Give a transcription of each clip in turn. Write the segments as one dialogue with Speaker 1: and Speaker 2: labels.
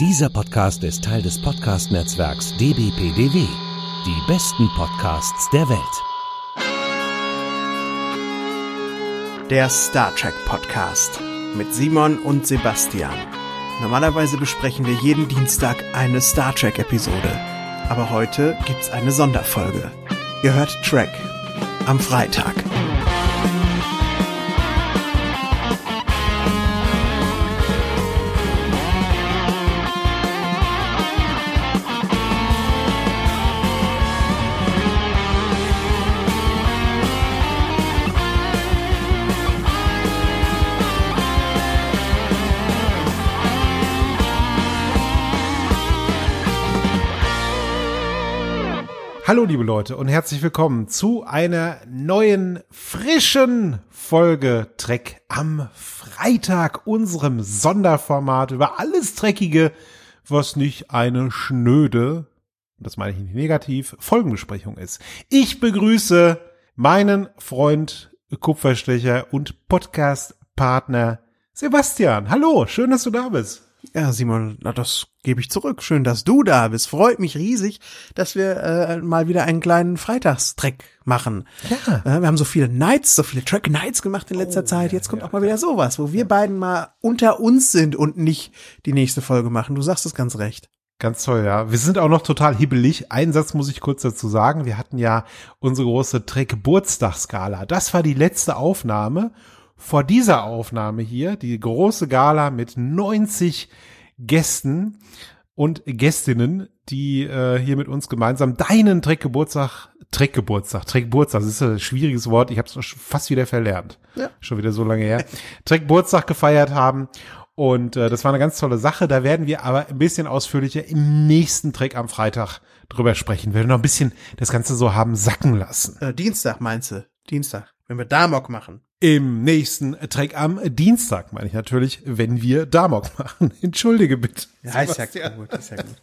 Speaker 1: Dieser Podcast ist Teil des Podcast-Netzwerks dbpdw. Die besten Podcasts der Welt.
Speaker 2: Der Star Trek Podcast mit Simon und Sebastian. Normalerweise besprechen wir jeden Dienstag eine Star Trek Episode. Aber heute gibt's eine Sonderfolge. Ihr hört Trek am Freitag.
Speaker 3: Hallo liebe Leute und herzlich willkommen zu einer neuen, frischen Folge Trek am Freitag, unserem Sonderformat über alles Dreckige, was nicht eine schnöde, das meine ich nicht negativ, Folgenbesprechung ist. Ich begrüße meinen Freund, Kupferstecher und Podcast-Partner Sebastian. Hallo, schön, dass du da bist.
Speaker 2: Ja, Simon, na, das gebe ich zurück. Schön, dass du da bist. Freut mich riesig, dass wir äh, mal wieder einen kleinen Freitagstreck machen.
Speaker 3: Ja.
Speaker 2: Äh, wir haben so viele Nights, so viele Track Nights gemacht in letzter
Speaker 3: Oh,
Speaker 2: Zeit.
Speaker 3: ja,
Speaker 2: Jetzt kommt
Speaker 3: ja,
Speaker 2: auch mal wieder sowas, wo wir beiden mal unter uns sind und nicht die nächste Folge machen. Du sagst es ganz recht.
Speaker 3: Ganz toll, ja. Wir sind auch noch total hibbelig. Einen Satz muss ich kurz dazu sagen. Wir hatten ja unsere große Trek-Geburtstagsgala. Das war die letzte Aufnahme. Vor dieser Aufnahme hier, die große Gala mit 90 Gästen und Gästinnen, die äh, hier mit uns gemeinsam deinen Trek-Geburtstag, Trek-Geburtstag, Trek-Geburtstag, das ist ein schwieriges Wort, ich habe es fast wieder verlernt.
Speaker 2: Ja.
Speaker 3: Schon wieder so lange her. Trek-Geburtstag gefeiert haben. Und äh, das war eine ganz tolle Sache. Da werden wir aber ein bisschen ausführlicher im nächsten Track am Freitag drüber sprechen. Wir werden noch ein bisschen das Ganze so haben sacken lassen.
Speaker 2: Äh, Dienstag meinst du? Dienstag. Wenn wir Damok machen.
Speaker 3: Im nächsten Track am Dienstag, meine ich natürlich, wenn wir Damok machen. Entschuldige bitte.
Speaker 2: Ja, ist ja gut, ist ja gut.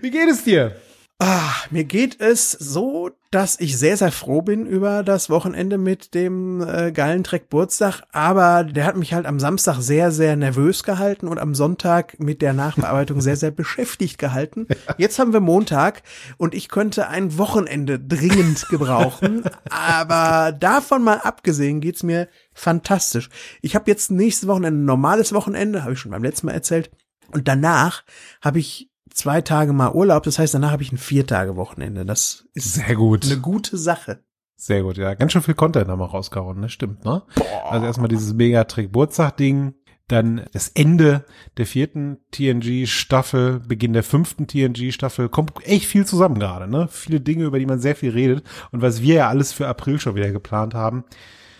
Speaker 3: Wie geht es dir?
Speaker 2: Ah, mir geht es so, dass ich sehr, sehr froh bin über das Wochenende mit dem äh, geilen Trek Geburtstag, aber der hat mich halt am Samstag sehr, sehr nervös gehalten und am Sonntag mit der Nachbearbeitung sehr, sehr beschäftigt gehalten. Jetzt haben wir Montag und ich könnte ein Wochenende dringend gebrauchen, aber davon mal abgesehen geht's mir fantastisch. Ich habe jetzt nächstes Wochenende ein normales Wochenende, habe ich schon beim letzten Mal erzählt, und danach habe ich zwei Tage mal Urlaub. Das heißt, danach habe ich ein vier Tage Wochenende. Das ist
Speaker 3: Sehr gut.
Speaker 2: eine gute Sache.
Speaker 3: Sehr gut, ja. Ganz schön viel Content haben wir rausgehauen, ne? Stimmt, ne? Also erstmal dieses mega Trick Geburtstag-Ding, dann das Ende der vierten TNG-Staffel, Beginn der fünften TNG-Staffel, kommt echt viel zusammen gerade, ne? Viele Dinge, über die man sehr viel redet und was wir ja alles für April schon wieder geplant haben.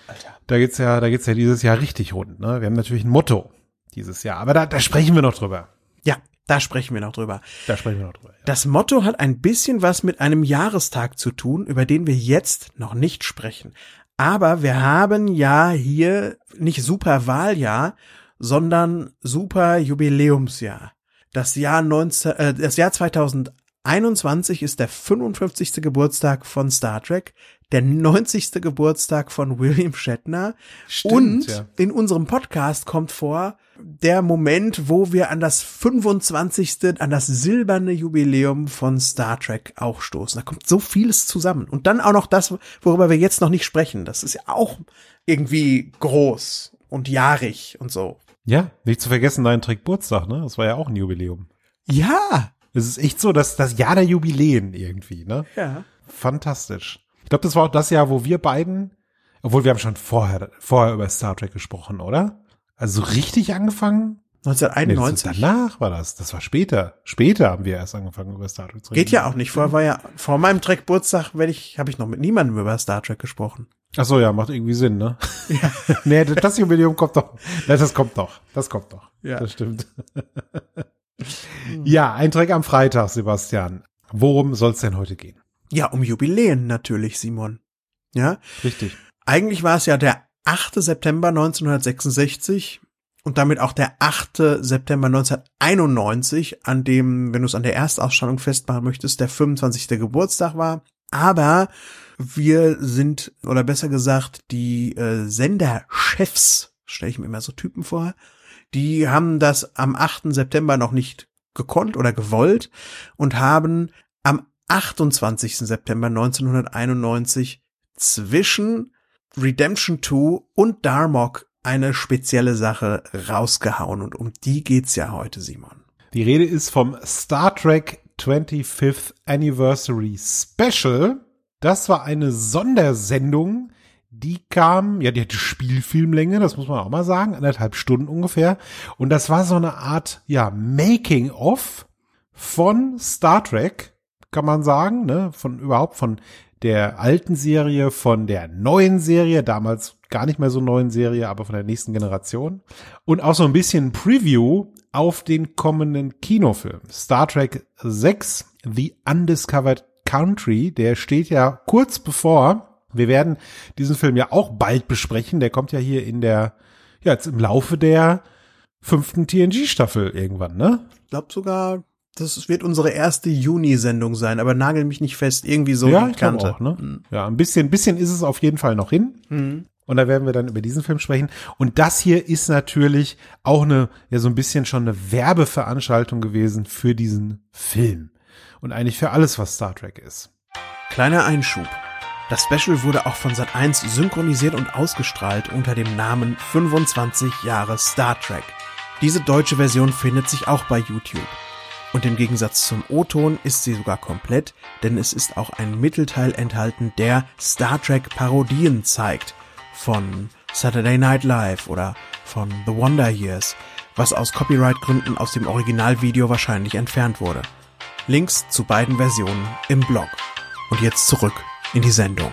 Speaker 2: Alter.
Speaker 3: Da geht's ja, da geht's ja dieses Jahr richtig rund, ne? Wir haben natürlich ein Motto dieses Jahr, aber da, da sprechen wir noch drüber.
Speaker 2: Ja, da sprechen wir noch drüber.
Speaker 3: Da sprechen wir noch drüber. Ja.
Speaker 2: Das Motto hat ein bisschen was mit einem Jahrestag zu tun, über den wir jetzt noch nicht sprechen. Aber wir haben ja hier nicht super Wahljahr, sondern super Jubiläumsjahr. Das Jahr 19, äh, das Jahr 2021 ist der 55. Geburtstag von Star Trek, der 90. Geburtstag von William Shatner
Speaker 3: Stimmt,
Speaker 2: und
Speaker 3: ja.
Speaker 2: in unserem Podcast kommt vor der Moment, wo wir an das 25. an das silberne Jubiläum von Star Trek auch stoßen. Da kommt so vieles zusammen und dann auch noch das, worüber wir jetzt noch nicht sprechen. Das ist ja auch irgendwie groß und jahrig und so.
Speaker 3: Ja, nicht zu vergessen dein Trick Geburtstag, ne? Das war ja auch ein Jubiläum.
Speaker 2: Ja,
Speaker 3: Es ist echt so, dass das Jahr der Jubiläen irgendwie, ne?
Speaker 2: ja.
Speaker 3: Fantastisch. Ich glaube, das war auch das Jahr, wo wir beiden, obwohl wir haben schon vorher, vorher über Star Trek gesprochen, oder? Also so richtig angefangen? Nee, das ist
Speaker 2: 1991.
Speaker 3: danach war das. Das war später. Später haben wir erst angefangen über Star Trek zu
Speaker 2: Geht
Speaker 3: reden.
Speaker 2: ja auch nicht. Vorher war ja, vor meinem Trek Geburtstag werde ich, habe ich noch mit niemandem über Star Trek gesprochen.
Speaker 3: Ach so, ja, macht irgendwie Sinn, ne? Ja. nee, das Jubiläum kommt doch. Nee, das kommt doch. Das kommt doch.
Speaker 2: Ja.
Speaker 3: Das stimmt. ja, ein Track am Freitag, Sebastian. Worum soll es denn heute gehen?
Speaker 2: Ja, um Jubiläen natürlich, Simon. Ja,
Speaker 3: Richtig.
Speaker 2: eigentlich war es ja der 8. September 1966 und damit auch der 8. September 1991, an dem, wenn du es an der Erstausstrahlung festmachen möchtest, der 25. Geburtstag war. Aber wir sind, oder besser gesagt, die äh, Senderchefs, stelle ich mir immer so Typen vor, Die haben das am 8. September noch nicht gekonnt oder gewollt und haben am 28. September 1991 zwischen Redemption 2 und Darmok eine spezielle Sache rausgehauen und um die geht's ja heute, Simon.
Speaker 3: Die Rede ist vom Star Trek 25th Anniversary Special. Das war eine Sondersendung, die kam, ja, die hatte Spielfilmlänge, das muss man auch mal sagen, anderthalb Stunden ungefähr. Und das war so eine Art, ja, Making-of von Star Trek, kann man sagen, ne, von überhaupt von der alten Serie, von der neuen Serie, damals gar nicht mehr so neuen Serie, aber von der nächsten Generation. Und auch so ein bisschen Preview auf den kommenden Kinofilm. Star Trek 6, The Undiscovered Country, der steht ja kurz bevor wir werden diesen Film ja auch bald besprechen. Der kommt ja hier in der, ja, jetzt im Laufe der fünften TNG-Staffel irgendwann, ne?
Speaker 2: Ich glaube sogar, das wird unsere erste Juni-Sendung sein, aber nagel mich nicht fest, irgendwie so
Speaker 3: ja, ich Kante. Auch, ne? Mhm. Ja, ein bisschen, ein bisschen ist es auf jeden Fall noch hin. Mhm. Und da werden wir dann über diesen Film sprechen. Und das hier ist natürlich auch eine, ja, so ein bisschen schon eine Werbeveranstaltung gewesen für diesen Film. Und eigentlich für alles, was Star Trek ist.
Speaker 2: Kleiner Einschub. Das Special wurde auch von Sat1 synchronisiert und ausgestrahlt unter dem Namen 25 Jahre Star Trek. Diese deutsche Version findet sich auch bei YouTube. Und im Gegensatz zum O-Ton ist sie sogar komplett, denn es ist auch ein Mittelteil enthalten, der Star Trek Parodien zeigt. Von Saturday Night Live oder von The Wonder Years, was aus Copyright-Gründen aus dem Originalvideo wahrscheinlich entfernt wurde. Links zu beiden Versionen im Blog. Und jetzt zurück in die Sendung.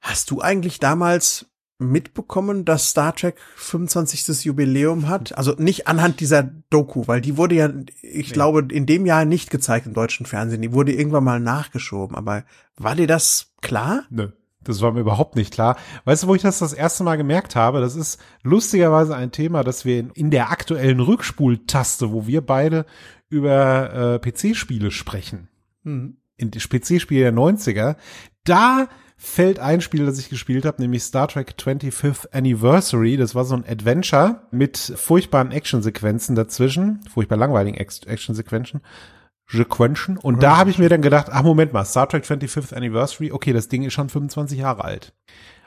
Speaker 2: Hast du eigentlich damals mitbekommen, dass Star Trek 25. Jubiläum hat? Also nicht anhand dieser Doku, weil die wurde ja, ich nee. glaube, in dem Jahr nicht gezeigt im deutschen Fernsehen. Die wurde irgendwann mal nachgeschoben. Aber war dir das klar?
Speaker 3: Nö. Das war mir überhaupt nicht klar. Weißt du, wo ich das das erste Mal gemerkt habe? Das ist lustigerweise ein Thema, das wir in, in der aktuellen Rückspultaste, wo wir beide über äh, PC-Spiele sprechen. Mhm in PC-Spiele der 90er, da fällt ein Spiel, das ich gespielt habe, nämlich Star Trek 25th Anniversary. Das war so ein Adventure mit furchtbaren Actionsequenzen dazwischen, furchtbar langweiligen Actionsequenzen. Sequenzen. Und da habe ich mir dann gedacht, ach Moment mal, Star Trek 25th Anniversary, okay, das Ding ist schon 25 Jahre alt.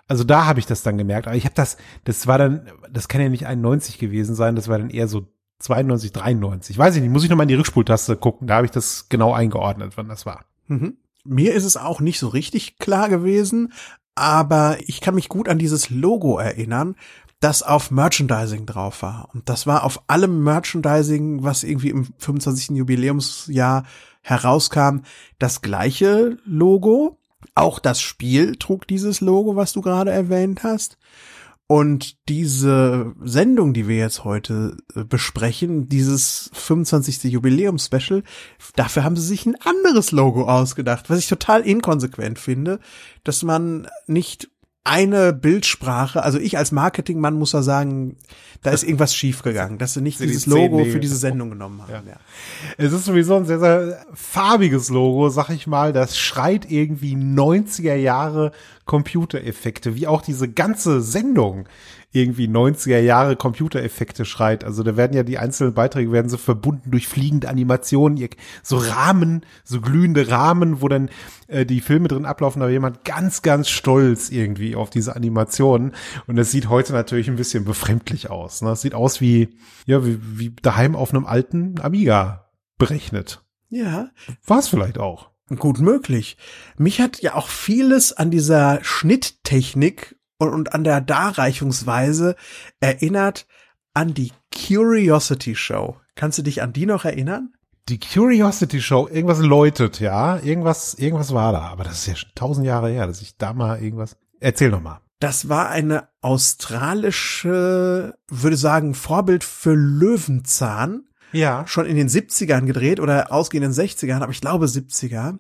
Speaker 3: Also da habe ich das dann gemerkt. Aber ich habe das, das war dann, das kann ja nicht 91 gewesen sein, das war dann eher so 92, 93. Weiß ich nicht, muss ich nochmal in die Rückspultaste gucken. Da habe ich das genau eingeordnet, wann das war.
Speaker 2: Mhm. Mir ist es auch nicht so richtig klar gewesen, aber ich kann mich gut an dieses Logo erinnern, das auf Merchandising drauf war. Und das war auf allem Merchandising, was irgendwie im 25. Jubiläumsjahr herauskam, das gleiche Logo. Auch das Spiel trug dieses Logo, was du gerade erwähnt hast. Und diese Sendung, die wir jetzt heute äh, besprechen, dieses 25. Jubiläum-Special, dafür haben sie sich ein anderes Logo ausgedacht, was ich total inkonsequent finde, dass man nicht eine Bildsprache, also ich als Marketingmann muss da sagen, da ist irgendwas schiefgegangen, dass sie nicht sie dieses Logo für diese Sendung genommen haben. Ja. ja.
Speaker 3: Es ist sowieso ein sehr, sehr farbiges Logo, sag ich mal. Das schreit irgendwie 90er Jahre Computereffekte, wie auch diese ganze Sendung irgendwie 90er Jahre Computereffekte schreit. Also da werden ja die einzelnen Beiträge werden so verbunden durch fliegende Animationen, so Rahmen, so glühende Rahmen, wo dann äh, die Filme drin ablaufen, aber jemand ganz, ganz stolz irgendwie auf diese Animationen. Und das sieht heute natürlich ein bisschen befremdlich aus. Ne? Das sieht aus wie, ja, wie, wie daheim auf einem alten Amiga berechnet.
Speaker 2: Ja.
Speaker 3: War es vielleicht auch.
Speaker 2: Gut möglich. Mich hat ja auch vieles an dieser Schnitttechnik und, und an der Darreichungsweise erinnert an die Curiosity Show. Kannst du dich an die noch erinnern?
Speaker 3: Die Curiosity Show, irgendwas läutet, ja, irgendwas, irgendwas war da, aber das ist ja schon tausend Jahre her, dass ich da mal irgendwas. Erzähl noch mal.
Speaker 2: Das war eine australische, würde sagen, Vorbild für Löwenzahn.
Speaker 3: Ja.
Speaker 2: Schon in den 70ern gedreht oder ausgehenden 60ern, aber ich glaube 70er,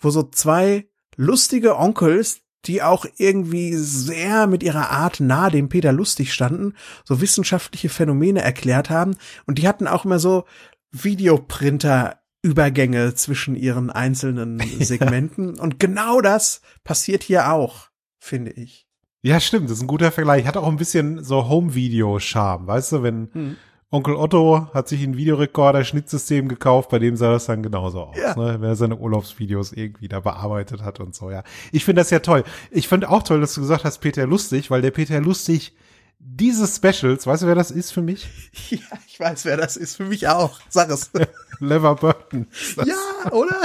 Speaker 2: wo so zwei lustige Onkels, die auch irgendwie sehr mit ihrer Art nahe dem Peter Lustig standen, so wissenschaftliche Phänomene erklärt haben. Und die hatten auch immer so Videoprinter Übergänge zwischen ihren einzelnen Segmenten. Ja. Und genau das passiert hier auch, finde ich.
Speaker 3: Ja, stimmt, das ist ein guter Vergleich. Hat auch ein bisschen so Home-Video-Charme, weißt du, wenn, hm. Onkel Otto hat sich ein Videorekorder, Schnittsystem gekauft, bei dem sah das dann genauso aus,
Speaker 2: Ja.
Speaker 3: ne? wenn er seine Urlaubsvideos irgendwie da bearbeitet hat und so, ja. Ich finde das ja toll. Ich finde auch toll, dass du gesagt hast, Peter Lustig, weil der Peter Lustig diese Specials, weißt du, wer das ist für mich?
Speaker 2: Ja, ich weiß, wer das ist. Für mich auch. Sag es.
Speaker 3: Lever Burton.
Speaker 2: ja, oder?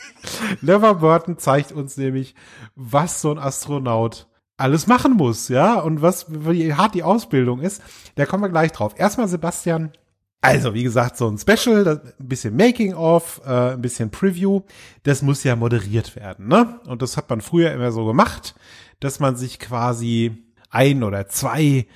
Speaker 3: Lever Burton zeigt uns nämlich, was so ein Astronaut alles machen muss, ja, und was, wie hart die Ausbildung ist. Da kommen wir gleich drauf. Erstmal Sebastian. Also, wie gesagt, so ein Special, ein bisschen Making-of, äh, ein bisschen Preview, das muss ja moderiert werden, ne? Und das hat man früher immer so gemacht, dass man sich quasi ein oder zwei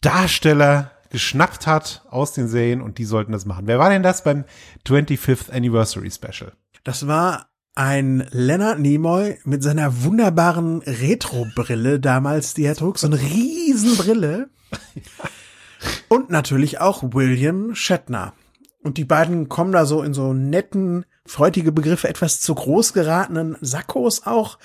Speaker 3: Darsteller geschnappt hat aus den Serien und die sollten das machen. Wer war denn das beim 25th Anniversary Special?
Speaker 2: Das war ein Leonard Nimoy mit seiner wunderbaren Retro-Brille damals, die er trug. So eine Riesenbrille. Und natürlich auch William Shatner. Und die beiden kommen da so in so netten, freudige Begriffe, etwas zu groß geratenen Sakkos auch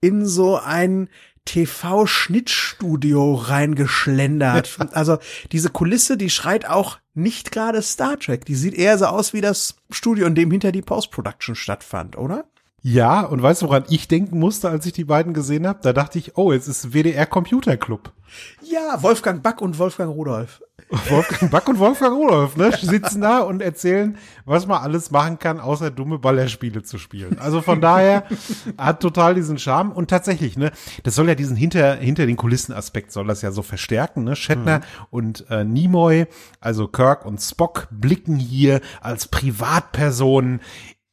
Speaker 2: in so ein TV-Schnittstudio reingeschlendert. Also diese Kulisse, die schreit auch nicht gerade Star Trek. Die sieht eher so aus wie das Studio, in dem hinter die Post-Production stattfand, oder?
Speaker 3: Ja, und weißt du, woran ich denken musste, als ich die beiden gesehen habe? Da dachte ich, oh, jetzt ist WDR Computer Club.
Speaker 2: Ja, Wolfgang Back und Wolfgang Rudolf.
Speaker 3: Wolfgang Back und Wolfgang Rudolf, ne, sitzen da und erzählen, was man alles machen kann, außer dumme Ballerspiele zu spielen. Also von daher hat total diesen Charme und tatsächlich, ne, das soll ja diesen hinter hinter den Kulissen Aspekt soll das ja so verstärken, ne? Shatner und äh, Nimoy, also Kirk und Spock blicken hier als Privatpersonen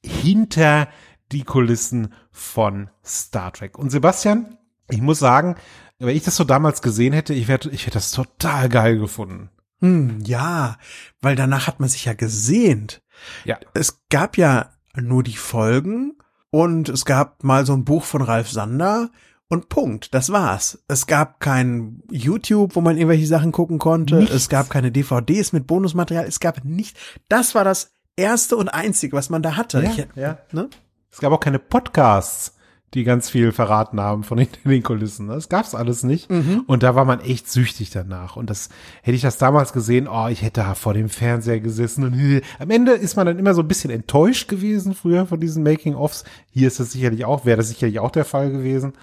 Speaker 3: hinter die Kulissen von Star Trek. Und Sebastian, ich muss sagen, wenn ich das so damals gesehen hätte, ich hätte ich hätte das total geil gefunden.
Speaker 2: Hm, ja, weil danach hat man sich ja gesehnt.
Speaker 3: Ja.
Speaker 2: Es gab ja nur die Folgen und es gab mal so ein Buch von Ralf Sander und Punkt, das war's. Es gab kein YouTube, wo man irgendwelche Sachen gucken konnte.
Speaker 3: Nichts.
Speaker 2: Es gab keine DVDs mit Bonusmaterial. Es gab nicht. Das war das erste und einzige, was man da hatte.
Speaker 3: Ja,
Speaker 2: Ich,
Speaker 3: ja.
Speaker 2: Ne?
Speaker 3: Es gab auch keine Podcasts, die ganz viel verraten haben von hinter den Kulissen. Das gab's alles nicht. Und da war man echt süchtig danach. Und das hätte ich das damals gesehen, oh, ich hätte da vor dem Fernseher gesessen. Und am Ende ist man dann immer so ein bisschen enttäuscht gewesen früher von diesen Making-ofs. Hier ist das sicherlich auch, wäre das sicherlich auch der Fall gewesen.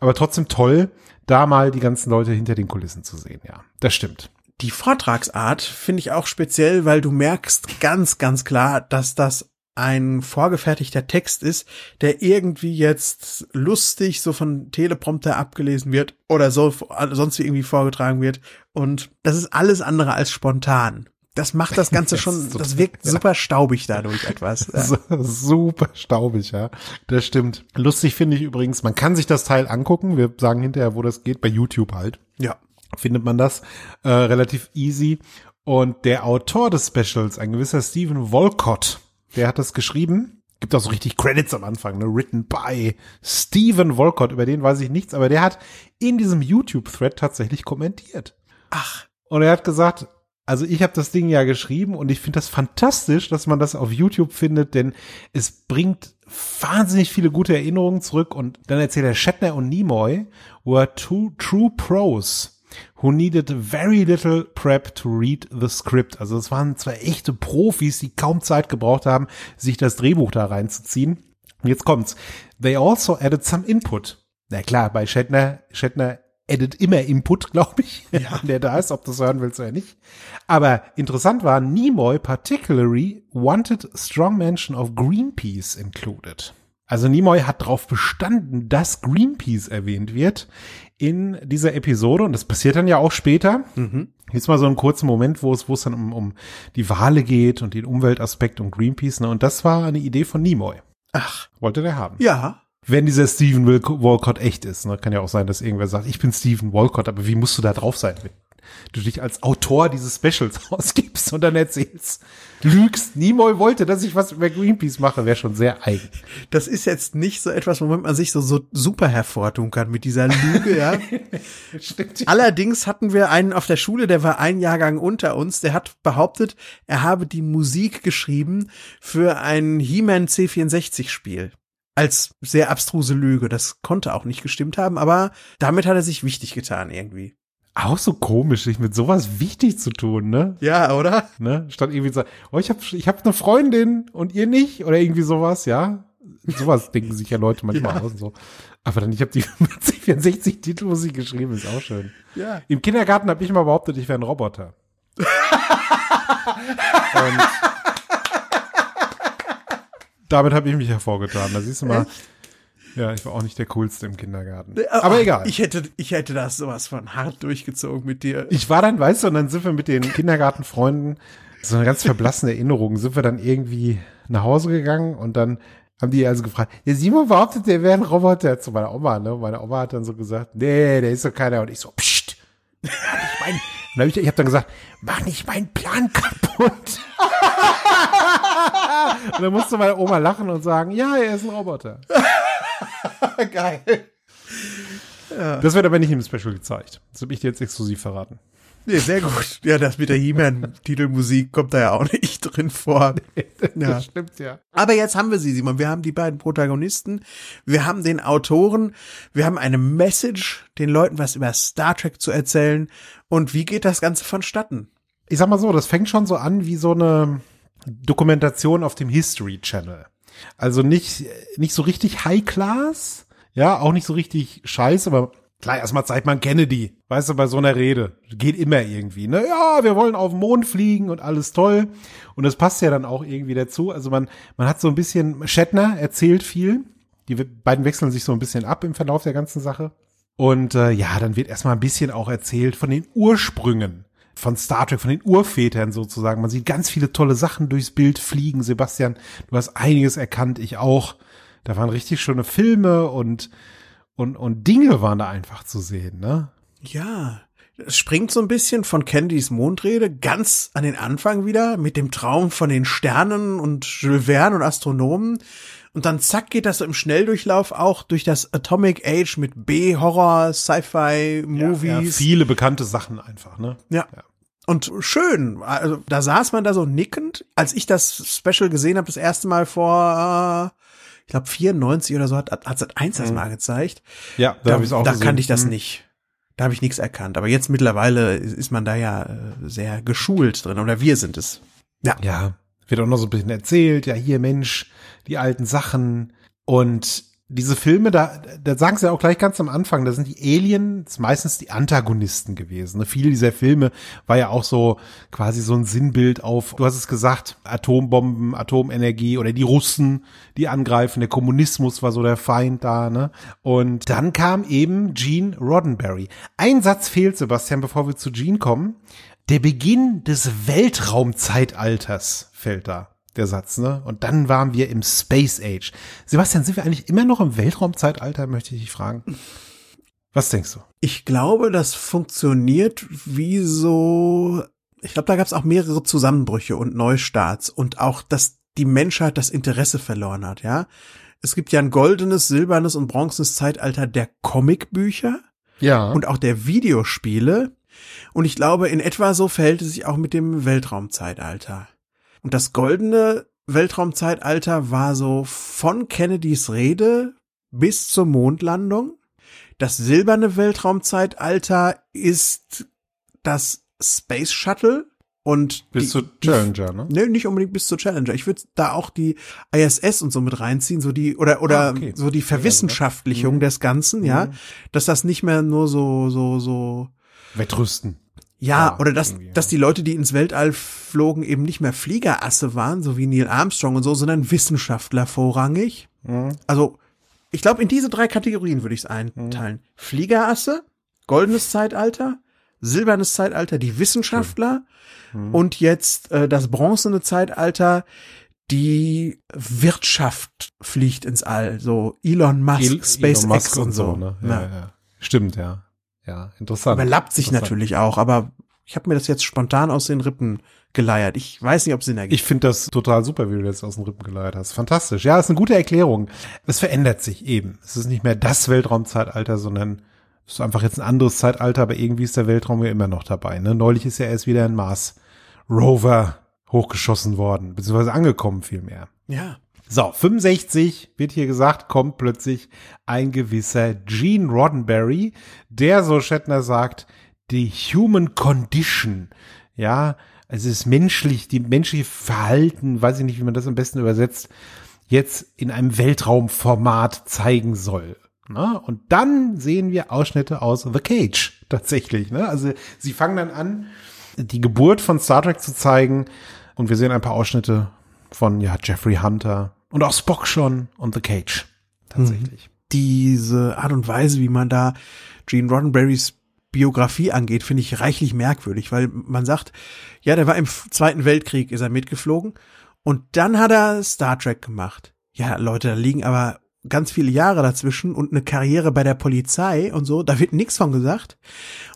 Speaker 3: Aber trotzdem toll, da mal die ganzen Leute hinter den Kulissen zu sehen. Ja, das stimmt.
Speaker 2: Die Vortragsart finde ich auch speziell, weil du merkst ganz, ganz klar, dass das ein vorgefertigter Text ist, der irgendwie jetzt lustig so von Teleprompter abgelesen wird oder so sonst wie irgendwie vorgetragen wird. Und das ist alles andere als spontan. Das macht das Ganze schon, das wirkt super staubig dadurch etwas. Ja.
Speaker 3: Super staubig, ja. Das stimmt. Lustig finde ich übrigens, man kann sich das Teil angucken. Wir sagen hinterher, wo das geht, bei YouTube halt.
Speaker 2: ja.
Speaker 3: Findet man das äh, relativ easy. Und der Autor des Specials, ein gewisser Stephen Wolcott, der hat das geschrieben. Gibt auch so richtig Credits am Anfang, ne? Written by Stephen Wolcott, über den weiß ich nichts, aber der hat in diesem YouTube-Thread tatsächlich kommentiert.
Speaker 2: Ach,
Speaker 3: Und er hat gesagt, also ich habe das Ding ja geschrieben und ich finde das fantastisch, dass man das auf YouTube findet, denn es bringt wahnsinnig viele gute Erinnerungen zurück. Und dann erzählt er, Shatner und Nimoy were two true pros who needed very little prep to read the script. Also es waren zwei echte Profis, die kaum Zeit gebraucht haben, sich das Drehbuch da reinzuziehen. Und jetzt kommt's. They also added some input. Na klar, bei Shatner, Shatner edit immer Input, glaube ich, ja. der da ist, ob du es hören willst oder nicht. Aber interessant war, Nimoy particularly wanted strong mention of Greenpeace included. Also Nimoy hat darauf bestanden, dass Greenpeace erwähnt wird in dieser Episode und das passiert dann ja auch später. Jetzt mal so einen kurzen Moment, wo es, wo es dann um, um die Wale geht und den Umweltaspekt und Greenpeace. Ne? Und das war eine Idee von Nimoy.
Speaker 2: ach,
Speaker 3: Wollte der haben.
Speaker 2: ja.
Speaker 3: Wenn dieser Stephen Walcott echt ist, ne? kann ja auch sein, dass irgendwer sagt, ich bin Stephen Walcott, aber wie musst du da drauf sein, du dich als Autor dieses Specials ausgibst und dann erzählst, lügst, Nimoy wollte, dass ich was über Greenpeace mache, wäre schon sehr eigen.
Speaker 2: Das ist jetzt nicht so etwas, womit man sich so, so super hervortun kann mit dieser Lüge, ja.
Speaker 3: Stimmt.
Speaker 2: Allerdings hatten wir einen auf der Schule, der war ein Jahrgang unter uns, der hat behauptet, er habe die Musik geschrieben für ein He-Man C64 Spiel. Als sehr abstruse Lüge. Das konnte auch nicht gestimmt haben, aber damit hat er sich wichtig getan irgendwie.
Speaker 3: Auch so komisch, sich mit sowas wichtig zu tun, ne?
Speaker 2: Ja, oder?
Speaker 3: ne? Statt irgendwie so, oh, ich habe ich hab eine Freundin und ihr nicht oder irgendwie sowas, ja? Sowas denken sich ja Leute manchmal
Speaker 2: Ja.
Speaker 3: aus und so. Aber dann, ich habe die 64 Titelmusik geschrieben, ist auch schön.
Speaker 2: Ja.
Speaker 3: Im Kindergarten habe ich mal behauptet, ich wäre ein Roboter. und damit habe ich mich hervorgetan. Da siehst du mal, ja, ich war auch nicht der coolste im Kindergarten. Aber
Speaker 2: Ach,
Speaker 3: egal.
Speaker 2: Ich hätte, ich hätte das sowas von hart durchgezogen mit dir.
Speaker 3: Ich war dann, weißt du, und dann sind wir mit den Kindergartenfreunden, so eine ganz verblassene Erinnerung, sind wir dann irgendwie nach Hause gegangen und dann haben die also gefragt, ja, Simon behauptet, der wäre ein Roboter zu meiner Oma, ne? Meine Oma hat dann so gesagt, nee, der ist doch keiner. Und ich so, pst, nicht mein, und hab ich, ich habe dann gesagt, mach nicht meinen Plan kaputt. und dann musste meine Oma lachen und sagen, ja, er ist ein Roboter.
Speaker 2: Geil.
Speaker 3: Das wird aber nicht im Special gezeigt. Das habe ich dir jetzt exklusiv verraten.
Speaker 2: Nee, sehr gut. Ja, das mit der He-Man-Titelmusik kommt da ja auch nicht drin vor. Ja.
Speaker 3: Das stimmt ja.
Speaker 2: Aber jetzt haben wir sie, Simon. Wir haben die beiden Protagonisten. Wir haben den Autoren. Wir haben eine Message, den Leuten was über Star Trek zu erzählen. Und wie geht das Ganze vonstatten?
Speaker 3: ich sag mal so, das fängt schon so an wie so eine Dokumentation auf dem History Channel. Also nicht, nicht so richtig High Class, ja, auch nicht so richtig scheiße, aber klar, erstmal zeigt man Kennedy, weißt du, bei so einer Rede. Geht immer irgendwie, ne? Ja, wir wollen auf den Mond fliegen und alles toll. Und das passt ja dann auch irgendwie dazu. Also man, man hat so ein bisschen, Shatner erzählt viel. Die beiden wechseln sich so ein bisschen ab im Verlauf der ganzen Sache. Und äh, ja, dann wird erstmal ein bisschen auch erzählt von den Ursprüngen von Star Trek, von den Urvätern sozusagen. Man sieht ganz viele tolle Sachen durchs Bild fliegen. Sebastian, du hast einiges erkannt, ich auch. Da waren richtig schöne Filme und, und, und Dinge waren da einfach zu sehen, ne?
Speaker 2: Ja, es springt so ein bisschen von Candys Mondrede ganz an den Anfang wieder mit dem Traum von den Sternen und Jules Verne und Astronomen. Und dann zack geht das so im Schnelldurchlauf auch durch das Atomic Age mit B-Horror, Sci-Fi-Movies.
Speaker 3: Ja, viele bekannte Sachen einfach, ne?
Speaker 2: Ja. Und schön, also da saß man da so nickend, als ich das Special gesehen habe, das erste Mal vor, äh, ich glaube 94 oder so, hat hat Sat 1 das mal gezeigt.
Speaker 3: Ja,
Speaker 2: Da,
Speaker 3: hab ich's
Speaker 2: da
Speaker 3: gesehen.
Speaker 2: kannte ich das
Speaker 3: Hm.
Speaker 2: nicht. Da habe ich nichts erkannt. Aber jetzt mittlerweile ist man da ja äh, sehr geschult drin, oder wir sind es. Ja.
Speaker 3: Ja, wird auch noch so ein bisschen erzählt, ja, hier Mensch, die alten Sachen und diese Filme, da, da sagen sie auch gleich ganz am Anfang, da sind die Aliens meistens die Antagonisten gewesen. Ne? Viele dieser Filme war ja auch so quasi so ein Sinnbild auf, du hast es gesagt, Atombomben, Atomenergie oder die Russen, die angreifen, der Kommunismus war so der Feind da, ne? Und dann kam eben Gene Roddenberry. Ein Satz fehlt, Sebastian, bevor wir zu Gene kommen. Der Beginn des Weltraumzeitalters fällt da, der Satz, ne? Und dann waren wir im Space Age. Sebastian, sind wir eigentlich immer noch im Weltraumzeitalter, möchte ich dich fragen? Was denkst du?
Speaker 2: Ich glaube, das funktioniert wie so, ich glaube, da gab es auch mehrere Zusammenbrüche und Neustarts und auch, dass die Menschheit das Interesse verloren hat, ja. Es gibt ja ein goldenes, silbernes und bronzenes Zeitalter der Comicbücher
Speaker 3: Ja.
Speaker 2: und auch der Videospiele. Und ich glaube, in etwa so verhält es sich auch mit dem Weltraumzeitalter. Und das goldene Weltraumzeitalter war so von Kennedys Rede bis zur Mondlandung. Das silberne Weltraumzeitalter ist das Space Shuttle und
Speaker 3: Bis
Speaker 2: die-
Speaker 3: zu Challenger, ne?
Speaker 2: Nee, nicht unbedingt bis zur Challenger. Ich würde da auch die ISS und so mit reinziehen, so die oder oder
Speaker 3: Ah, okay.
Speaker 2: so die Verwissenschaftlichung des Ganzen, ja, dass das nicht mehr nur so so so
Speaker 3: Wettrüsten.
Speaker 2: Ja,
Speaker 3: Ja,
Speaker 2: oder dass
Speaker 3: ja.
Speaker 2: dass die Leute, die ins Weltall flogen, eben nicht mehr Fliegerasse waren, so wie Neil Armstrong und so, sondern Wissenschaftler vorrangig.
Speaker 3: Mhm.
Speaker 2: Also, ich glaube, in diese drei Kategorien würde ich es einteilen. Fliegerasse, goldenes Zeitalter, silbernes Zeitalter, die Wissenschaftler
Speaker 3: Mhm.
Speaker 2: und jetzt äh, das bronzene Zeitalter, die Wirtschaft fliegt ins All, so Elon Musk,
Speaker 3: El-
Speaker 2: SpaceX
Speaker 3: Elon Musk
Speaker 2: und so.
Speaker 3: ne?
Speaker 2: Ja.
Speaker 3: Ja, ja. Stimmt, ja. Ja, interessant.
Speaker 2: Überlappt sich
Speaker 3: Interessant.
Speaker 2: natürlich auch, aber ich habe mir das jetzt spontan aus den Rippen geleiert. Ich weiß nicht, ob es Sinn ergibt.
Speaker 3: Ich finde das total super, wie du das aus den Rippen geleiert hast. Fantastisch. Ja, ist eine gute Erklärung. Es verändert sich eben. Es ist nicht mehr das Weltraumzeitalter, sondern es ist einfach jetzt ein anderes Zeitalter, aber irgendwie ist der Weltraum ja immer noch dabei. Ne? Neulich ist ja erst wieder ein Mars Rover hochgeschossen worden, beziehungsweise angekommen vielmehr.
Speaker 2: ja.
Speaker 3: So, 65 wird hier gesagt, kommt plötzlich ein gewisser Gene Roddenberry, der, so Shatner sagt, die Human Condition, ja, also es ist menschlich, die menschliche Verhalten, weiß ich nicht, wie man das am besten übersetzt, jetzt in einem Weltraumformat zeigen soll. Ne? Und dann sehen wir Ausschnitte aus The Cage tatsächlich. Ne? Also sie fangen dann an, die Geburt von Star Trek zu zeigen und wir sehen ein paar Ausschnitte von ja Jeffrey Hunter und auch Spock schon und The Cage tatsächlich.
Speaker 2: Mhm. Diese Art und Weise, wie man da Gene Roddenberrys Biografie angeht, finde ich reichlich merkwürdig, weil man sagt, ja, der war im Zweiten Weltkrieg, ist er mitgeflogen und dann hat er Star Trek gemacht. Ja, Leute, da liegen aber ganz viele Jahre dazwischen und eine Karriere bei der Polizei und so, da wird nichts von gesagt.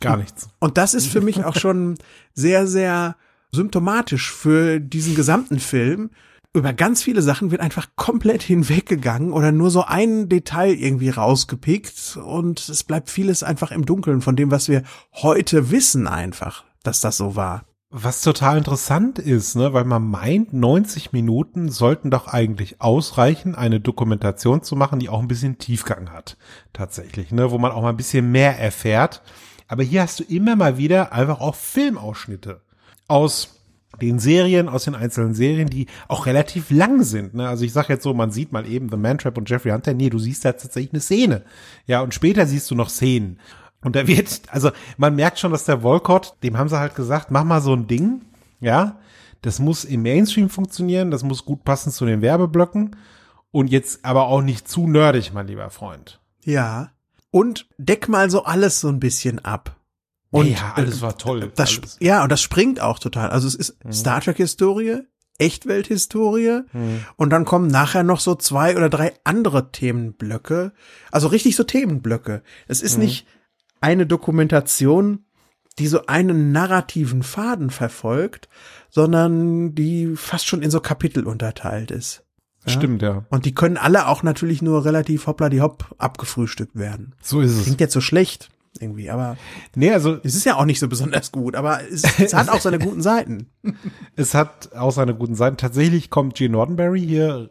Speaker 3: Gar
Speaker 2: und,
Speaker 3: nichts.
Speaker 2: Und das ist für mich auch schon sehr, sehr symptomatisch für diesen gesamten Film. Über ganz viele Sachen wird einfach komplett hinweggegangen oder nur so ein Detail irgendwie rausgepickt und es bleibt vieles einfach im Dunkeln von dem, was wir heute wissen einfach, dass das so war.
Speaker 3: Was total interessant ist, ne, weil man meint, 90 Minuten sollten doch eigentlich ausreichen, eine Dokumentation zu machen, die auch ein bisschen Tiefgang hat. Tatsächlich, ne, wo man auch mal ein bisschen mehr erfährt. Aber hier hast du immer mal wieder einfach auch Filmausschnitte aus den Serien, aus den einzelnen Serien, die auch relativ lang sind. Ne? Also ich sag jetzt so, man sieht mal eben The Man Trap und Jeffrey Hunter. Nee, du siehst da tatsächlich eine Szene. Ja, und später siehst du noch Szenen. Und da wird, also man merkt schon, dass der Volcott, dem haben sie halt gesagt, mach mal so ein Ding, ja, das muss im Mainstream funktionieren, das muss gut passen zu den Werbeblöcken und jetzt aber auch nicht zu nerdig, mein lieber Freund.
Speaker 2: Ja. Und deck mal so alles so ein bisschen ab. Und
Speaker 3: ja, alles war toll.
Speaker 2: Das,
Speaker 3: alles.
Speaker 2: Ja, und das springt auch total. Also es ist mhm. Star Trek Historie, Echtwelthistorie mhm. und dann kommen nachher noch so zwei oder drei andere Themenblöcke. Also richtig so Themenblöcke. Es ist mhm. nicht eine Dokumentation, die so einen narrativen Faden verfolgt, sondern die fast schon in so Kapitel unterteilt ist.
Speaker 3: Ja? Stimmt, ja.
Speaker 2: Und die können alle auch natürlich nur relativ hoppla die hopp abgefrühstückt werden.
Speaker 3: So ist es.
Speaker 2: Klingt jetzt so schlecht irgendwie, aber
Speaker 3: nee, also
Speaker 2: es ist ja auch nicht so besonders gut, aber es, es hat auch seine guten Seiten.
Speaker 3: Es hat auch seine guten Seiten. Tatsächlich kommt Gene Roddenberry hier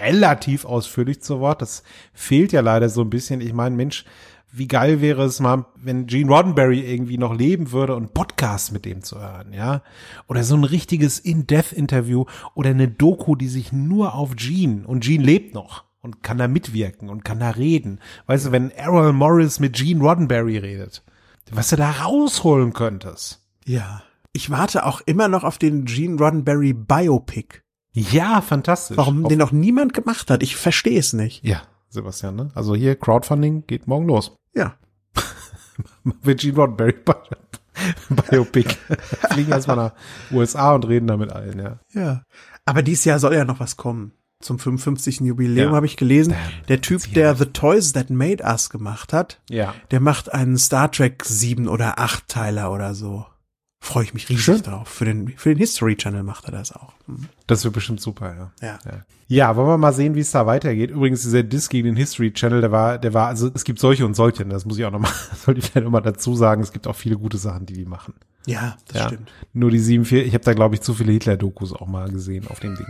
Speaker 3: relativ ausführlich zu Wort. Das fehlt ja leider so ein bisschen. Ich meine, Mensch, wie geil wäre es mal, wenn Gene Roddenberry irgendwie noch leben würde und Podcast mit dem zu hören, ja? Oder so ein richtiges In-Depth-Interview oder eine Doku, die sich nur auf Gene und Gene lebt noch und kann da mitwirken und kann da reden. Weißt du, wenn Errol Morris mit Gene Roddenberry redet, was du da rausholen könntest.
Speaker 2: Ja. Ich warte auch immer noch auf den Gene Roddenberry Biopic.
Speaker 3: Ja, fantastisch.
Speaker 2: Warum auf den noch niemand gemacht hat, ich verstehe es nicht.
Speaker 3: Ja, Sebastian, ne? Also hier Crowdfunding geht morgen los.
Speaker 2: Ja.
Speaker 3: Wir Gene Roddenberry Biopic. Fliegen erstmal nach USA und reden da mit allen, ja.
Speaker 2: Ja. Aber dieses Jahr soll ja noch was kommen. Zum 55. Jubiläum ja. habe ich gelesen. Der Typ, der The Toys That Made Us gemacht hat,
Speaker 3: ja.
Speaker 2: der macht einen Star Trek 7 oder 8 Teiler oder so. Freue ich mich riesig Schön. drauf. Für den, für den History Channel macht er das auch.
Speaker 3: Mhm. Das wird bestimmt super, ja.
Speaker 2: Ja.
Speaker 3: ja. Ja, wollen wir mal sehen, wie es da weitergeht. Übrigens, dieser Disc gegen den History Channel, der war, der war, also es gibt solche und solche, das muss ich auch nochmal, sollte ich vielleicht nochmal dazu sagen, es gibt auch viele gute Sachen, die die machen.
Speaker 2: Ja, das ja. stimmt.
Speaker 3: Nur die 7-4, ich habe da, glaube ich, zu viele Hitler-Dokus auch mal gesehen auf dem Ding.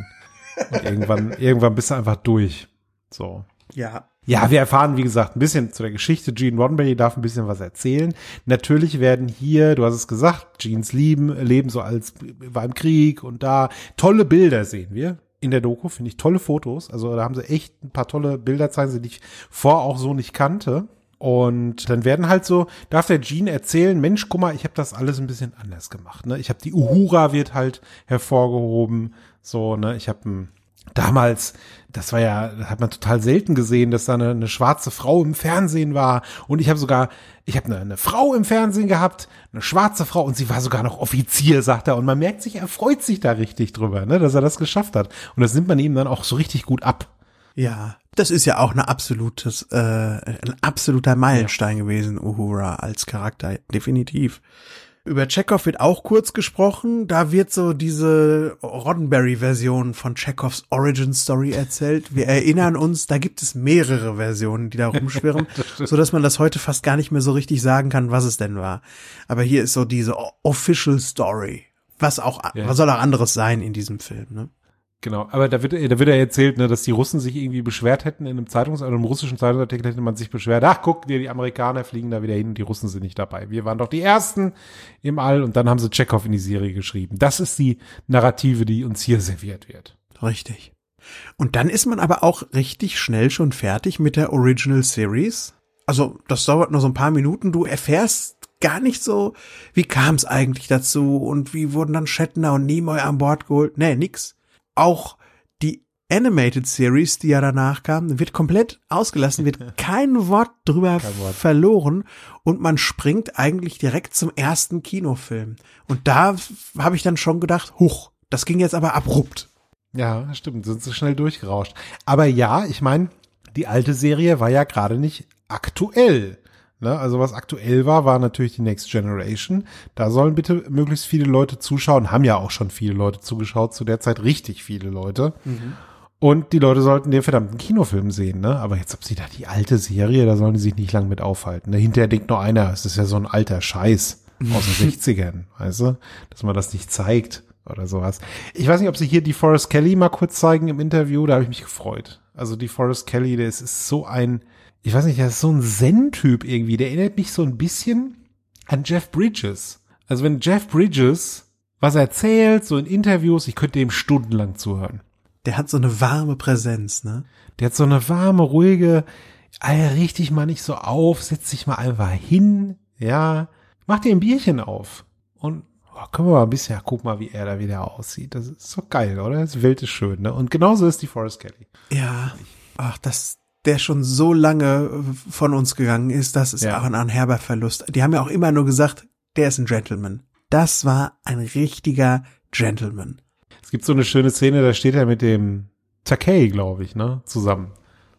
Speaker 3: Und irgendwann, irgendwann bist du einfach durch. So.
Speaker 2: Ja.
Speaker 3: Ja, wir erfahren, wie gesagt, ein bisschen zu der Geschichte. Gene Roddenberry darf ein bisschen was erzählen. Natürlich werden hier, du hast es gesagt, Genes Lieben, Leben so als, war im Krieg und da tolle Bilder sehen wir in der Doku, finde ich tolle Fotos. Also da haben sie echt ein paar tolle Bilder zeigen, die ich vor auch so nicht kannte. Und dann werden halt so, darf der Gene erzählen, Mensch, guck mal, ich habe das alles ein bisschen anders gemacht. Ne? Ich habe die Uhura wird halt hervorgehoben. So, ne, ich habe ein damals, das war ja, das hat man total selten gesehen, dass da eine, eine schwarze Frau im Fernsehen war. Und ich habe sogar, ich habe eine, eine Frau im Fernsehen gehabt, eine schwarze Frau, und sie war sogar noch Offizier, sagt er. Und man merkt sich, er freut sich da richtig drüber, ne, dass er das geschafft hat. Und das nimmt man ihm dann auch so richtig gut ab.
Speaker 2: Ja, das ist ja auch eine absolutes, äh, ein absoluter Meilenstein ja. gewesen, Uhura als Charakter, definitiv. Über Chekhov wird auch kurz gesprochen. Da wird so diese Roddenberry-Version von Chekhovs Origin Story erzählt. Wir erinnern uns, da gibt es mehrere Versionen, die da rumschwirren, so dass man das heute fast gar nicht mehr so richtig sagen kann, was es denn war. Aber hier ist so diese Official Story. Was auch, ja. was soll auch anderes sein in diesem Film, ne?
Speaker 3: Genau, aber da wird, da wird ja erzählt, ne, dass die Russen sich irgendwie beschwert hätten in einem Zeitungs-, also einem russischen Zeitungsartikel hätte man sich beschwert, ach guck dir, die Amerikaner fliegen da wieder hin und die Russen sind nicht dabei. Wir waren doch die Ersten im All und dann haben sie Chekhov in die Serie geschrieben. Das ist die Narrative, die uns hier serviert wird.
Speaker 2: Richtig. Und dann ist man aber auch richtig schnell schon fertig mit der Original Series. Also das dauert nur so ein paar Minuten. Du erfährst gar nicht so, wie kam es eigentlich dazu und wie wurden dann Shatner und Nimoy an Bord geholt. Nee, nix auch die Animated Series, die ja danach kam, wird komplett ausgelassen, wird kein Wort drüber kein Wort. verloren und man springt eigentlich direkt zum ersten Kinofilm. Und da habe ich dann schon gedacht, huch, das ging jetzt aber abrupt.
Speaker 3: Ja, stimmt, sind sie schnell durchgerauscht. Aber ja, ich meine, die alte Serie war ja gerade nicht aktuell. Ne? Also was aktuell war, war natürlich die Next Generation. Da sollen bitte möglichst viele Leute zuschauen. Haben ja auch schon viele Leute zugeschaut, zu der Zeit richtig viele Leute. Mhm. Und die Leute sollten den verdammten Kinofilm sehen, ne? Aber jetzt, ob sie da die alte Serie, da sollen die sich nicht lang mit aufhalten. Ne? Hinterher denkt nur einer, es ist ja so ein alter Scheiß aus den 60ern, weißt du? Dass man das nicht zeigt oder sowas. Ich weiß nicht, ob sie hier die Forrest Kelly mal kurz zeigen im Interview, da habe ich mich gefreut. Also die Forrest Kelly, der ist, ist so ein, ich weiß nicht, der ist so ein Zen-Typ irgendwie. Der erinnert mich so ein bisschen an Jeff Bridges. Also wenn Jeff Bridges was erzählt, so in Interviews, ich könnte ihm stundenlang zuhören.
Speaker 2: Der hat so eine warme Präsenz, ne?
Speaker 3: Der hat so eine warme, ruhige, Alter, richtig mal nicht so auf, setz dich mal einfach hin, ja, mach dir ein Bierchen auf und oh, können wir mal ein bisschen, ja, guck mal, wie er da wieder aussieht. Das ist so geil, oder? Das Welt ist schön, ne? Und genauso ist die Forest Kelly.
Speaker 2: Ja, ach, das, der schon so lange von uns gegangen ist, das ist ja. auch ein anherber Verlust. Die haben ja auch immer nur gesagt, der ist ein Gentleman. Das war ein richtiger Gentleman.
Speaker 3: Es gibt so eine schöne Szene, da steht er mit dem Takei, glaube ich, ne, zusammen.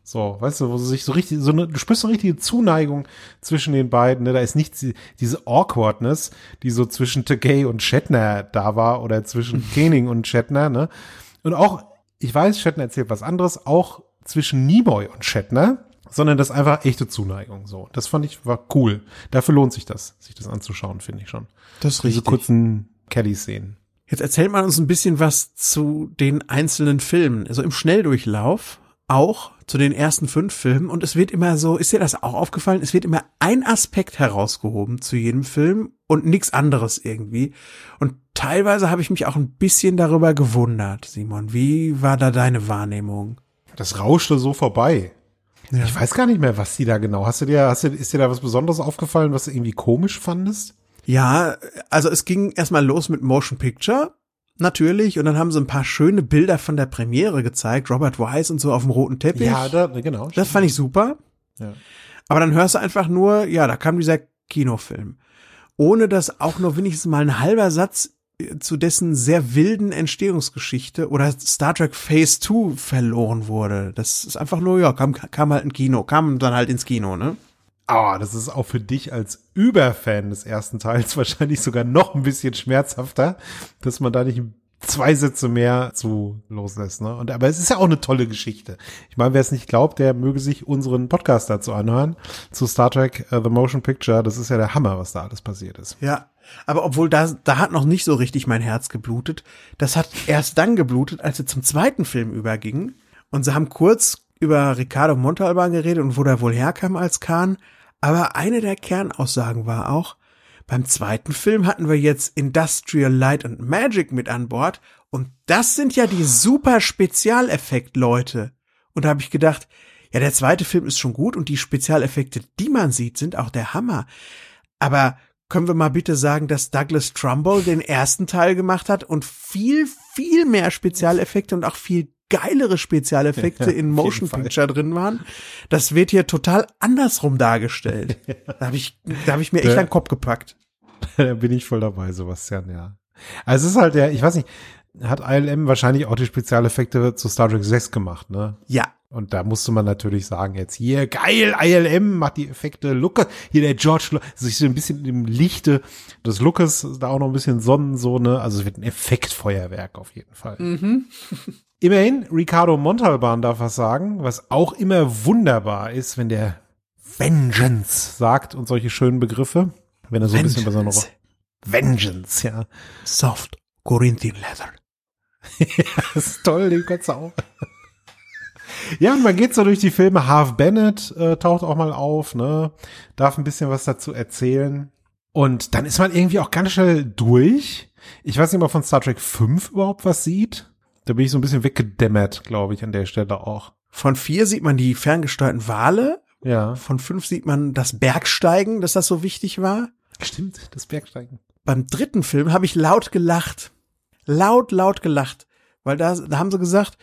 Speaker 3: So, weißt du, wo sie sich so richtig, so eine, du spürst so eine richtige Zuneigung zwischen den beiden, ne? Da ist nicht diese Awkwardness, die so zwischen Takei und Shatner da war oder zwischen Kening und Shatner, ne? Und auch, ich weiß, Shatner erzählt was anderes, auch zwischen Nimoy und Shatner, sondern das ist einfach echte Zuneigung. So, das fand ich war cool. Dafür lohnt sich das, sich das anzuschauen, finde ich schon.
Speaker 2: Das ist richtig.
Speaker 3: Diese kurzen Kelly-Szenen.
Speaker 2: Jetzt erzählt man uns ein bisschen was zu den einzelnen Filmen. Also im Schnelldurchlauf auch zu den ersten fünf Filmen und es wird immer so, ist dir das auch aufgefallen? Es wird immer ein Aspekt herausgehoben zu jedem Film und nichts anderes irgendwie. Und teilweise habe ich mich auch ein bisschen darüber gewundert, Simon. Wie war da deine Wahrnehmung?
Speaker 3: Das rauschte so vorbei. Ja. Ich weiß gar nicht mehr, was die da genau. Hast du dir, hast du, ist dir da was Besonderes aufgefallen, was du irgendwie komisch fandest?
Speaker 2: Ja, also es ging erstmal los mit Motion Picture. Natürlich, und dann haben sie ein paar schöne Bilder von der Premiere gezeigt, Robert Wise und so auf dem roten Teppich.
Speaker 3: Ja, da, genau.
Speaker 2: Das fand ich super. Ja. Aber dann hörst du einfach nur, ja, da kam dieser Kinofilm. Ohne dass auch nur wenigstens mal ein halber Satz zu dessen sehr wilden Entstehungsgeschichte oder Star Trek Phase 2 verloren wurde. Das ist einfach nur, ja, kam, kam halt ein Kino, kam dann halt ins Kino, ne?
Speaker 3: Ah, oh, das ist auch für dich als Überfan des ersten Teils wahrscheinlich sogar noch ein bisschen schmerzhafter, dass man da nicht zwei Sätze mehr zu loslässt. Ne? Und aber es ist ja auch eine tolle Geschichte. Ich meine, wer es nicht glaubt, der möge sich unseren Podcast dazu anhören zu Star Trek uh, The Motion Picture. Das ist ja der Hammer, was da alles passiert ist.
Speaker 2: Ja, aber obwohl da da hat noch nicht so richtig mein Herz geblutet. Das hat erst dann geblutet, als wir zum zweiten Film übergingen und sie haben kurz über Ricardo Montalban geredet und wo der wohl herkam als Khan. Aber eine der Kernaussagen war auch, beim zweiten Film hatten wir jetzt Industrial Light and Magic mit an Bord und das sind ja die super Spezialeffekt-Leute. Und da habe ich gedacht, ja, der zweite Film ist schon gut und die Spezialeffekte, die man sieht, sind auch der Hammer. Aber können wir mal bitte sagen, dass Douglas Trumbull den ersten Teil gemacht hat und viel, viel mehr Spezialeffekte und auch viel geilere Spezialeffekte ja, in Motion Picture drin waren. Das wird hier total andersrum dargestellt. Da habe ich, da habe ich mir echt einen Kopf gepackt.
Speaker 3: da bin ich voll dabei, Sebastian, ja. Also es ist halt der, ich weiß nicht, hat ILM wahrscheinlich auch die Spezialeffekte zu Star Trek 6 gemacht, ne?
Speaker 2: Ja.
Speaker 3: Und da musste man natürlich sagen, jetzt hier, geil, ILM macht die Effekte, Lucas, hier der George, sich so ein bisschen im Lichte des Lucas, da auch noch ein bisschen Sonnen, so, ne? Also es wird ein Effektfeuerwerk auf jeden Fall. Mhm. Immerhin, Ricardo Montalban darf was sagen, was auch immer wunderbar ist, wenn der Vengeance sagt und solche schönen Begriffe. Wenn er so ein bisschen besonders. Vengeance, ja.
Speaker 2: Soft Corinthian Leather.
Speaker 3: das ist toll, den kannst du auch. Ja, und man geht so durch die Filme. Harv Bennett äh, taucht auch mal auf, ne? Darf ein bisschen was dazu erzählen. Und dann ist man irgendwie auch ganz schnell durch. Ich weiß nicht, ob man von Star Trek 5 überhaupt was sieht. Da bin ich so ein bisschen weggedämmert, glaube ich, an der Stelle auch.
Speaker 2: Von vier sieht man die ferngesteuerten Wale.
Speaker 3: Ja.
Speaker 2: Von fünf sieht man das Bergsteigen, dass das so wichtig war.
Speaker 3: Stimmt, das Bergsteigen.
Speaker 2: Beim dritten Film habe ich laut gelacht. Laut, laut gelacht. Weil da, da haben sie gesagt,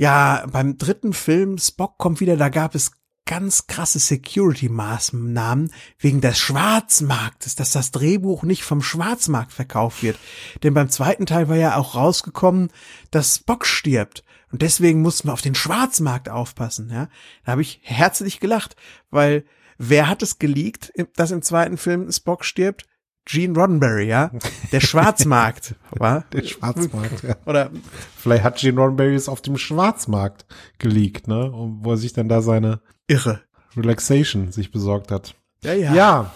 Speaker 2: ja, beim dritten Film, Spock kommt wieder, da gab es ganz krasse Security-Maßnahmen wegen des Schwarzmarktes, dass das Drehbuch nicht vom Schwarzmarkt verkauft wird. Denn beim zweiten Teil war ja auch rausgekommen, dass Spock stirbt. Und deswegen mussten wir auf den Schwarzmarkt aufpassen, ja. Da habe ich herzlich gelacht, weil wer hat es geleakt, dass im zweiten Film Spock stirbt? Gene Roddenberry, ja. Der Schwarzmarkt, war?
Speaker 3: Der Schwarzmarkt, ja.
Speaker 2: Oder
Speaker 3: Vielleicht hat Gene Roddenberry es auf dem Schwarzmarkt geleakt, ne? Und wo er sich dann da seine
Speaker 2: irre.
Speaker 3: Relaxation sich besorgt hat.
Speaker 2: Ja, ja.
Speaker 3: Ja.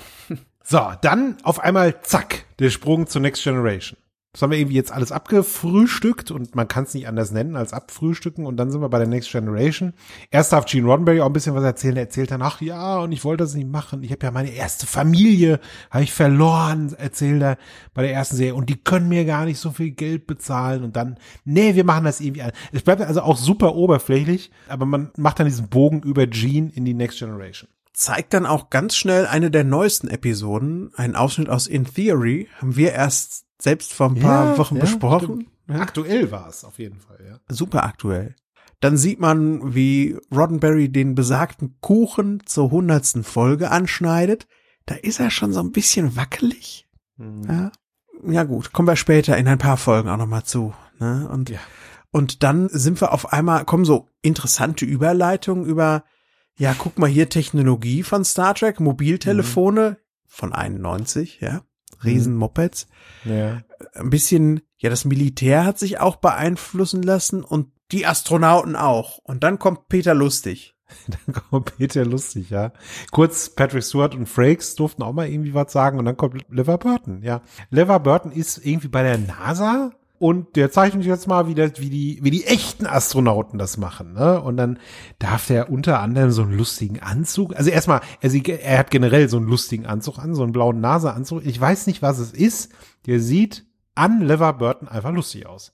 Speaker 3: So, dann auf einmal zack, der Sprung zur Next Generation. Das haben wir irgendwie jetzt alles abgefrühstückt und man kann es nicht anders nennen als abfrühstücken und dann sind wir bei der Next Generation. Erst darf Gene Roddenberry auch ein bisschen was erzählen. Er erzählt dann, ach ja, und ich wollte das nicht machen. Ich habe ja meine erste Familie, habe ich verloren, erzählt er bei der ersten Serie. Und die können mir gar nicht so viel Geld bezahlen. Und dann, nee, wir machen das irgendwie an. Es bleibt also auch super oberflächlich, aber man macht dann diesen Bogen über Gene in die Next Generation
Speaker 2: zeigt dann auch ganz schnell eine der neuesten Episoden, einen Ausschnitt aus In Theory, haben wir erst selbst vor ein paar
Speaker 3: Ja,
Speaker 2: Wochen
Speaker 3: ja,
Speaker 2: besprochen. Ja.
Speaker 3: Aktuell war es auf jeden Fall, ja.
Speaker 2: Super aktuell. Dann sieht man, wie Roddenberry den besagten Kuchen zur hundertsten Folge anschneidet. Da ist er schon so ein bisschen wackelig. Ja. ja gut, kommen wir später in ein paar Folgen auch nochmal zu. Ne? Und,
Speaker 3: Ja.
Speaker 2: und dann sind wir auf einmal, kommen so interessante Überleitungen über, ja, guck mal hier Technologie von Star Trek, Mobiltelefone von 91, ja, riesen Mopeds.
Speaker 3: Ja.
Speaker 2: Ein bisschen, ja, das Militär hat sich auch beeinflussen lassen und die Astronauten auch. Und dann kommt Peter Lustig.
Speaker 3: Dann kommt Peter lustig, ja. Kurz Patrick Stewart und Frakes durften auch mal irgendwie was sagen und dann kommt Lever Burton, ja. Lever Burton ist irgendwie bei der NASA und der zeigt uns jetzt mal, wie, das, wie, die, wie die echten Astronauten das machen, ne? Und dann darf der unter anderem so einen lustigen Anzug, also erstmal, er, er hat generell so einen lustigen Anzug an, so einen blauen NASA-Anzug. Ich weiß nicht, was es ist. Der sieht an Lever Burton einfach lustig aus.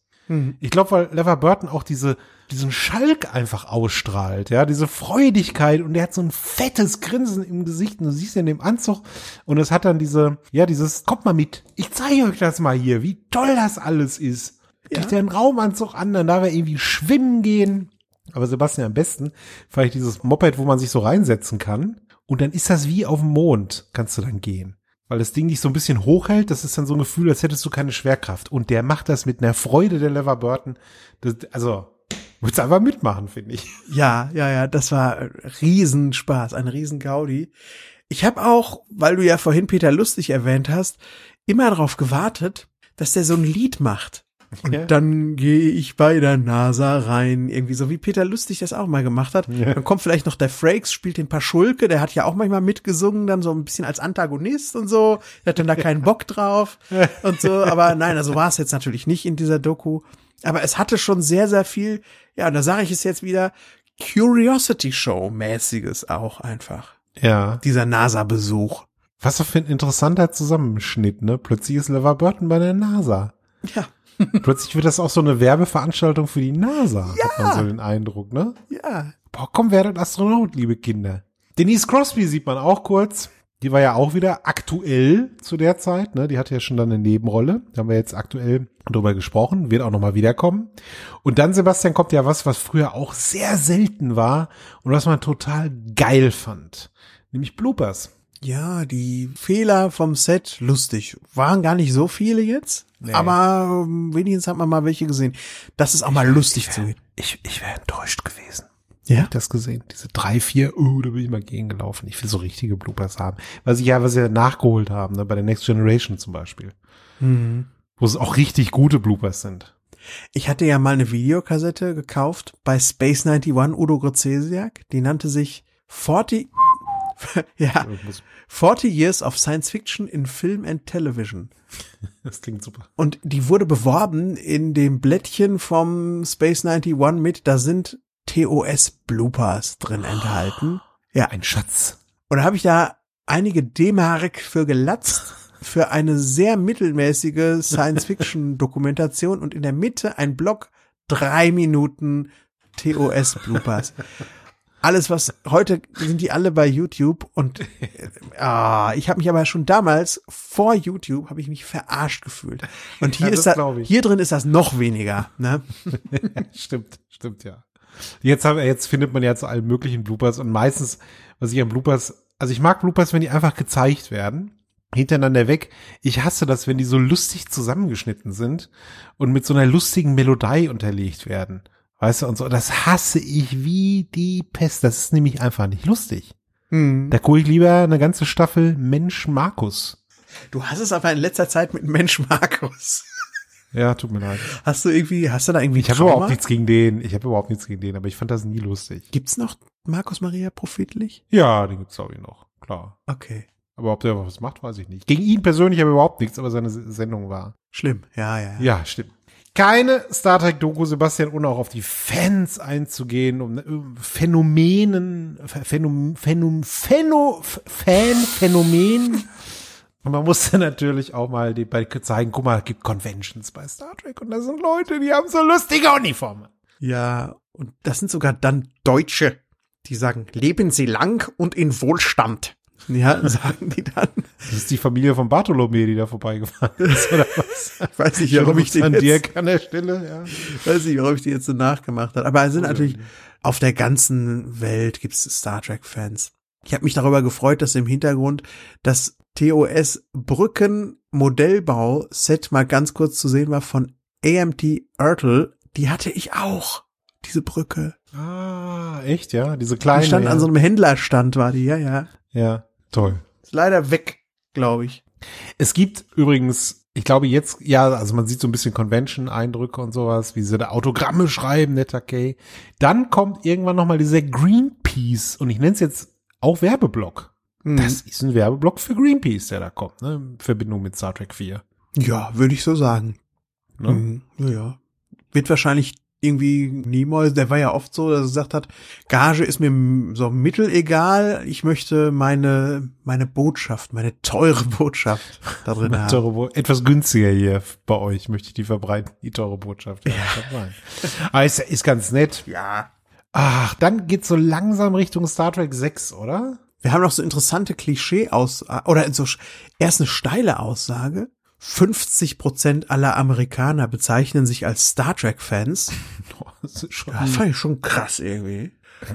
Speaker 3: Ich glaube, weil Lever Burton auch diese, diesen Schalk einfach ausstrahlt, ja, diese Freudigkeit und der hat so ein fettes Grinsen im Gesicht und du siehst ihn in dem Anzug und es hat dann diese, ja, dieses, kommt mal mit, ich zeige euch das mal hier, wie toll das alles ist. Kriegt er einen Raumanzug an, dann darf er irgendwie schwimmen gehen. Aber Sebastian, am besten vielleicht dieses Moped, wo man sich so reinsetzen kann und dann ist das wie auf dem Mond, kannst du dann gehen weil das Ding dich so ein bisschen hochhält. Das ist dann so ein Gefühl, als hättest du keine Schwerkraft. Und der macht das mit einer Freude, der Lever Burton. Das, also, würdest einfach mitmachen, finde ich.
Speaker 2: Ja, ja, ja, das war Riesenspaß, ein Riesengaudi. Ich habe auch, weil du ja vorhin Peter Lustig erwähnt hast, immer darauf gewartet, dass der so ein Lied macht. Und
Speaker 3: Ja.
Speaker 2: dann gehe ich bei der NASA rein, irgendwie so wie Peter Lustig das auch mal gemacht hat.
Speaker 3: Ja.
Speaker 2: Dann kommt vielleicht noch der Frakes, spielt den Paschulke, der hat ja auch manchmal mitgesungen, dann so ein bisschen als Antagonist und so. Der hat dann da keinen Bock drauf und so. Aber nein, also war es jetzt natürlich nicht in dieser Doku. Aber es hatte schon sehr, sehr viel, ja, und da sage ich es jetzt wieder, Curiosity Show mäßiges auch einfach.
Speaker 3: Ja.
Speaker 2: Dieser NASA-Besuch.
Speaker 3: Was für ein interessanter Zusammenschnitt, ne? Plötzlich ist Lever Burton bei der NASA.
Speaker 2: Ja,
Speaker 3: Plötzlich wird das auch so eine Werbeveranstaltung für die NASA, hat man so den Eindruck, ne?
Speaker 2: ja.
Speaker 3: Boah, komm, werdet Astronaut, liebe Kinder. Denise Crosby sieht man auch kurz. Die war ja auch wieder aktuell zu der Zeit, ne? Die hatte ja schon dann eine Nebenrolle. Da haben wir jetzt aktuell drüber gesprochen, wird auch nochmal wiederkommen. Und dann, Sebastian, kommt ja was, was früher auch sehr selten war und was man total geil fand. Nämlich Bloopers.
Speaker 2: Ja, die Fehler vom Set, lustig. Waren gar nicht so viele jetzt,
Speaker 3: Nee.
Speaker 2: aber ähm, wenigstens hat man mal welche gesehen. Das ist auch mal lustig zu sehen.
Speaker 3: Ich, ich wäre enttäuscht gewesen.
Speaker 2: Ja?
Speaker 3: Ich das gesehen? Diese drei, vier, oh, da bin ich mal gegengelaufen. Ich will so richtige Bloopers haben. Was ich ja, was sie ja nachgeholt haben, ne, bei der Next Generation zum Beispiel. Wo es auch richtig gute Bloopers sind.
Speaker 2: Ich hatte ja mal eine Videokassette gekauft bei Space 91 Udo Grozesiak. Die nannte sich 40, ja,
Speaker 3: Ich muss-
Speaker 2: 40 Years of Science Fiction in Film and Television.
Speaker 3: Das klingt super.
Speaker 2: Und die wurde beworben in dem Blättchen vom Space 91 mit, da sind TOS-Bloopers drin enthalten. Ja,
Speaker 3: Ein Schatz.
Speaker 2: und da habe ich da einige D-Mark für gelatzt für eine sehr mittelmäßige Science-Fiction-Dokumentation und in der Mitte ein Block drei Minuten TOS-Bloopers. Alles, was heute sind die alle bei YouTube und äh, ah, ich habe mich aber schon damals vor YouTube habe ich mich verarscht gefühlt. Und hier
Speaker 3: Ja,
Speaker 2: ist
Speaker 3: das
Speaker 2: hier drin ist das noch weniger. Ne?
Speaker 3: stimmt, stimmt, ja. Jetzt haben, jetzt findet man ja zu allen möglichen Bloopers und meistens, was ich an Bloopers, also ich mag Bloopers, wenn die einfach gezeigt werden, hintereinander weg. Ich hasse das, wenn die so lustig zusammengeschnitten sind und mit so einer lustigen Melodie unterlegt werden. Weißt du, und so, das hasse ich wie die Pest. Das ist nämlich einfach nicht lustig.
Speaker 2: Hm.
Speaker 3: Da gucke ich lieber eine ganze Staffel Mensch Markus.
Speaker 2: Du hast es aber in letzter Zeit mit Mensch Markus.
Speaker 3: Ja, tut mir leid.
Speaker 2: Hast du irgendwie, hast du da irgendwie
Speaker 3: Ich habe überhaupt nichts gegen den. Ich habe überhaupt nichts gegen den, aber ich fand das nie lustig.
Speaker 2: Gibt's noch Markus Maria Profitlich?
Speaker 3: Ja, den gibt's glaube ich noch. Klar.
Speaker 2: Okay.
Speaker 3: Aber ob der was macht, weiß ich nicht. Gegen ihn persönlich habe ich überhaupt nichts, aber seine Sendung war.
Speaker 2: Schlimm. Ja, ja, ja.
Speaker 3: Ja, stimmt. Keine Star Trek-Doku, Sebastian, ohne auch auf die Fans einzugehen, um äh, Phänomenen, Phänom, Phänom, Phäno, Fan-Phänomen. Und man muss dann natürlich auch mal die, bei zeigen, guck mal, es gibt Conventions bei Star Trek und da sind Leute, die haben so lustige Uniformen.
Speaker 2: Ja, und das sind sogar dann Deutsche, die sagen, leben Sie lang und in Wohlstand. Ja, sagen die dann.
Speaker 3: Das ist die Familie von Bartholomä, die da vorbeigefahren ist, oder was?
Speaker 2: Ich weiß nicht, warum ich den
Speaker 3: an
Speaker 2: jetzt,
Speaker 3: Dirk an der Stelle, ja.
Speaker 2: weiß nicht, warum ich die jetzt so nachgemacht habe. Aber es sind natürlich, auf der ganzen Welt gibt's Star Trek Fans. Ich habe mich darüber gefreut, dass im Hintergrund das TOS Brücken Modellbau Set mal ganz kurz zu sehen war von AMT Ertl. Die hatte ich auch. Diese Brücke.
Speaker 3: Ah, echt, ja? Diese
Speaker 2: Die
Speaker 3: kleine.
Speaker 2: stand
Speaker 3: ja.
Speaker 2: an so einem Händlerstand, war die, ja, ja.
Speaker 3: ja, toll.
Speaker 2: Ist leider weg, glaube ich.
Speaker 3: Es gibt übrigens, ich glaube jetzt, ja, also man sieht so ein bisschen Convention-Eindrücke und sowas, wie sie da Autogramme schreiben, netter Kay. Dann kommt irgendwann nochmal dieser Greenpeace und ich nenne es jetzt auch Werbeblock.
Speaker 2: Hm.
Speaker 3: Das ist ein Werbeblock für Greenpeace, der da kommt, ne? In Verbindung mit Star Trek 4.
Speaker 2: Ja, würde ich so sagen.
Speaker 3: Ne?
Speaker 2: Mhm. Ja. Wird wahrscheinlich irgendwie Nimoy, der war ja oft so, dass er gesagt hat, Gage ist mir so mittelegal, ich möchte meine, meine Botschaft, meine teure Botschaft da drin haben.
Speaker 3: Teure Bo etwas günstiger hier bei euch, möchte ich die verbreiten, die teure Botschaft. Ja. Aber ist, ist ganz nett.
Speaker 2: Ja.
Speaker 3: Ach, dann geht's so langsam Richtung Star Trek 6, oder?
Speaker 2: Wir haben noch so interessante Klischee aus, oder so, erst eine steile Aussage. 50 Prozent aller Amerikaner bezeichnen sich als Star Trek Fans.
Speaker 3: Das ist schon
Speaker 2: Das fand ich schon krass irgendwie.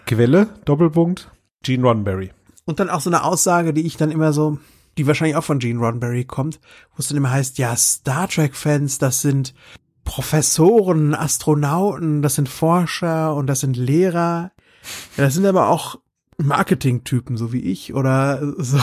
Speaker 3: Quelle, Doppelpunkt, Gene Roddenberry.
Speaker 2: Und dann auch so eine Aussage, die ich dann immer so, die wahrscheinlich auch von Gene Roddenberry kommt, wo es dann immer heißt, ja, Star Trek-Fans, das sind Professoren, Astronauten, das sind Forscher und das sind Lehrer. Ja, das sind aber auch Marketing-Typen, so wie ich, oder so.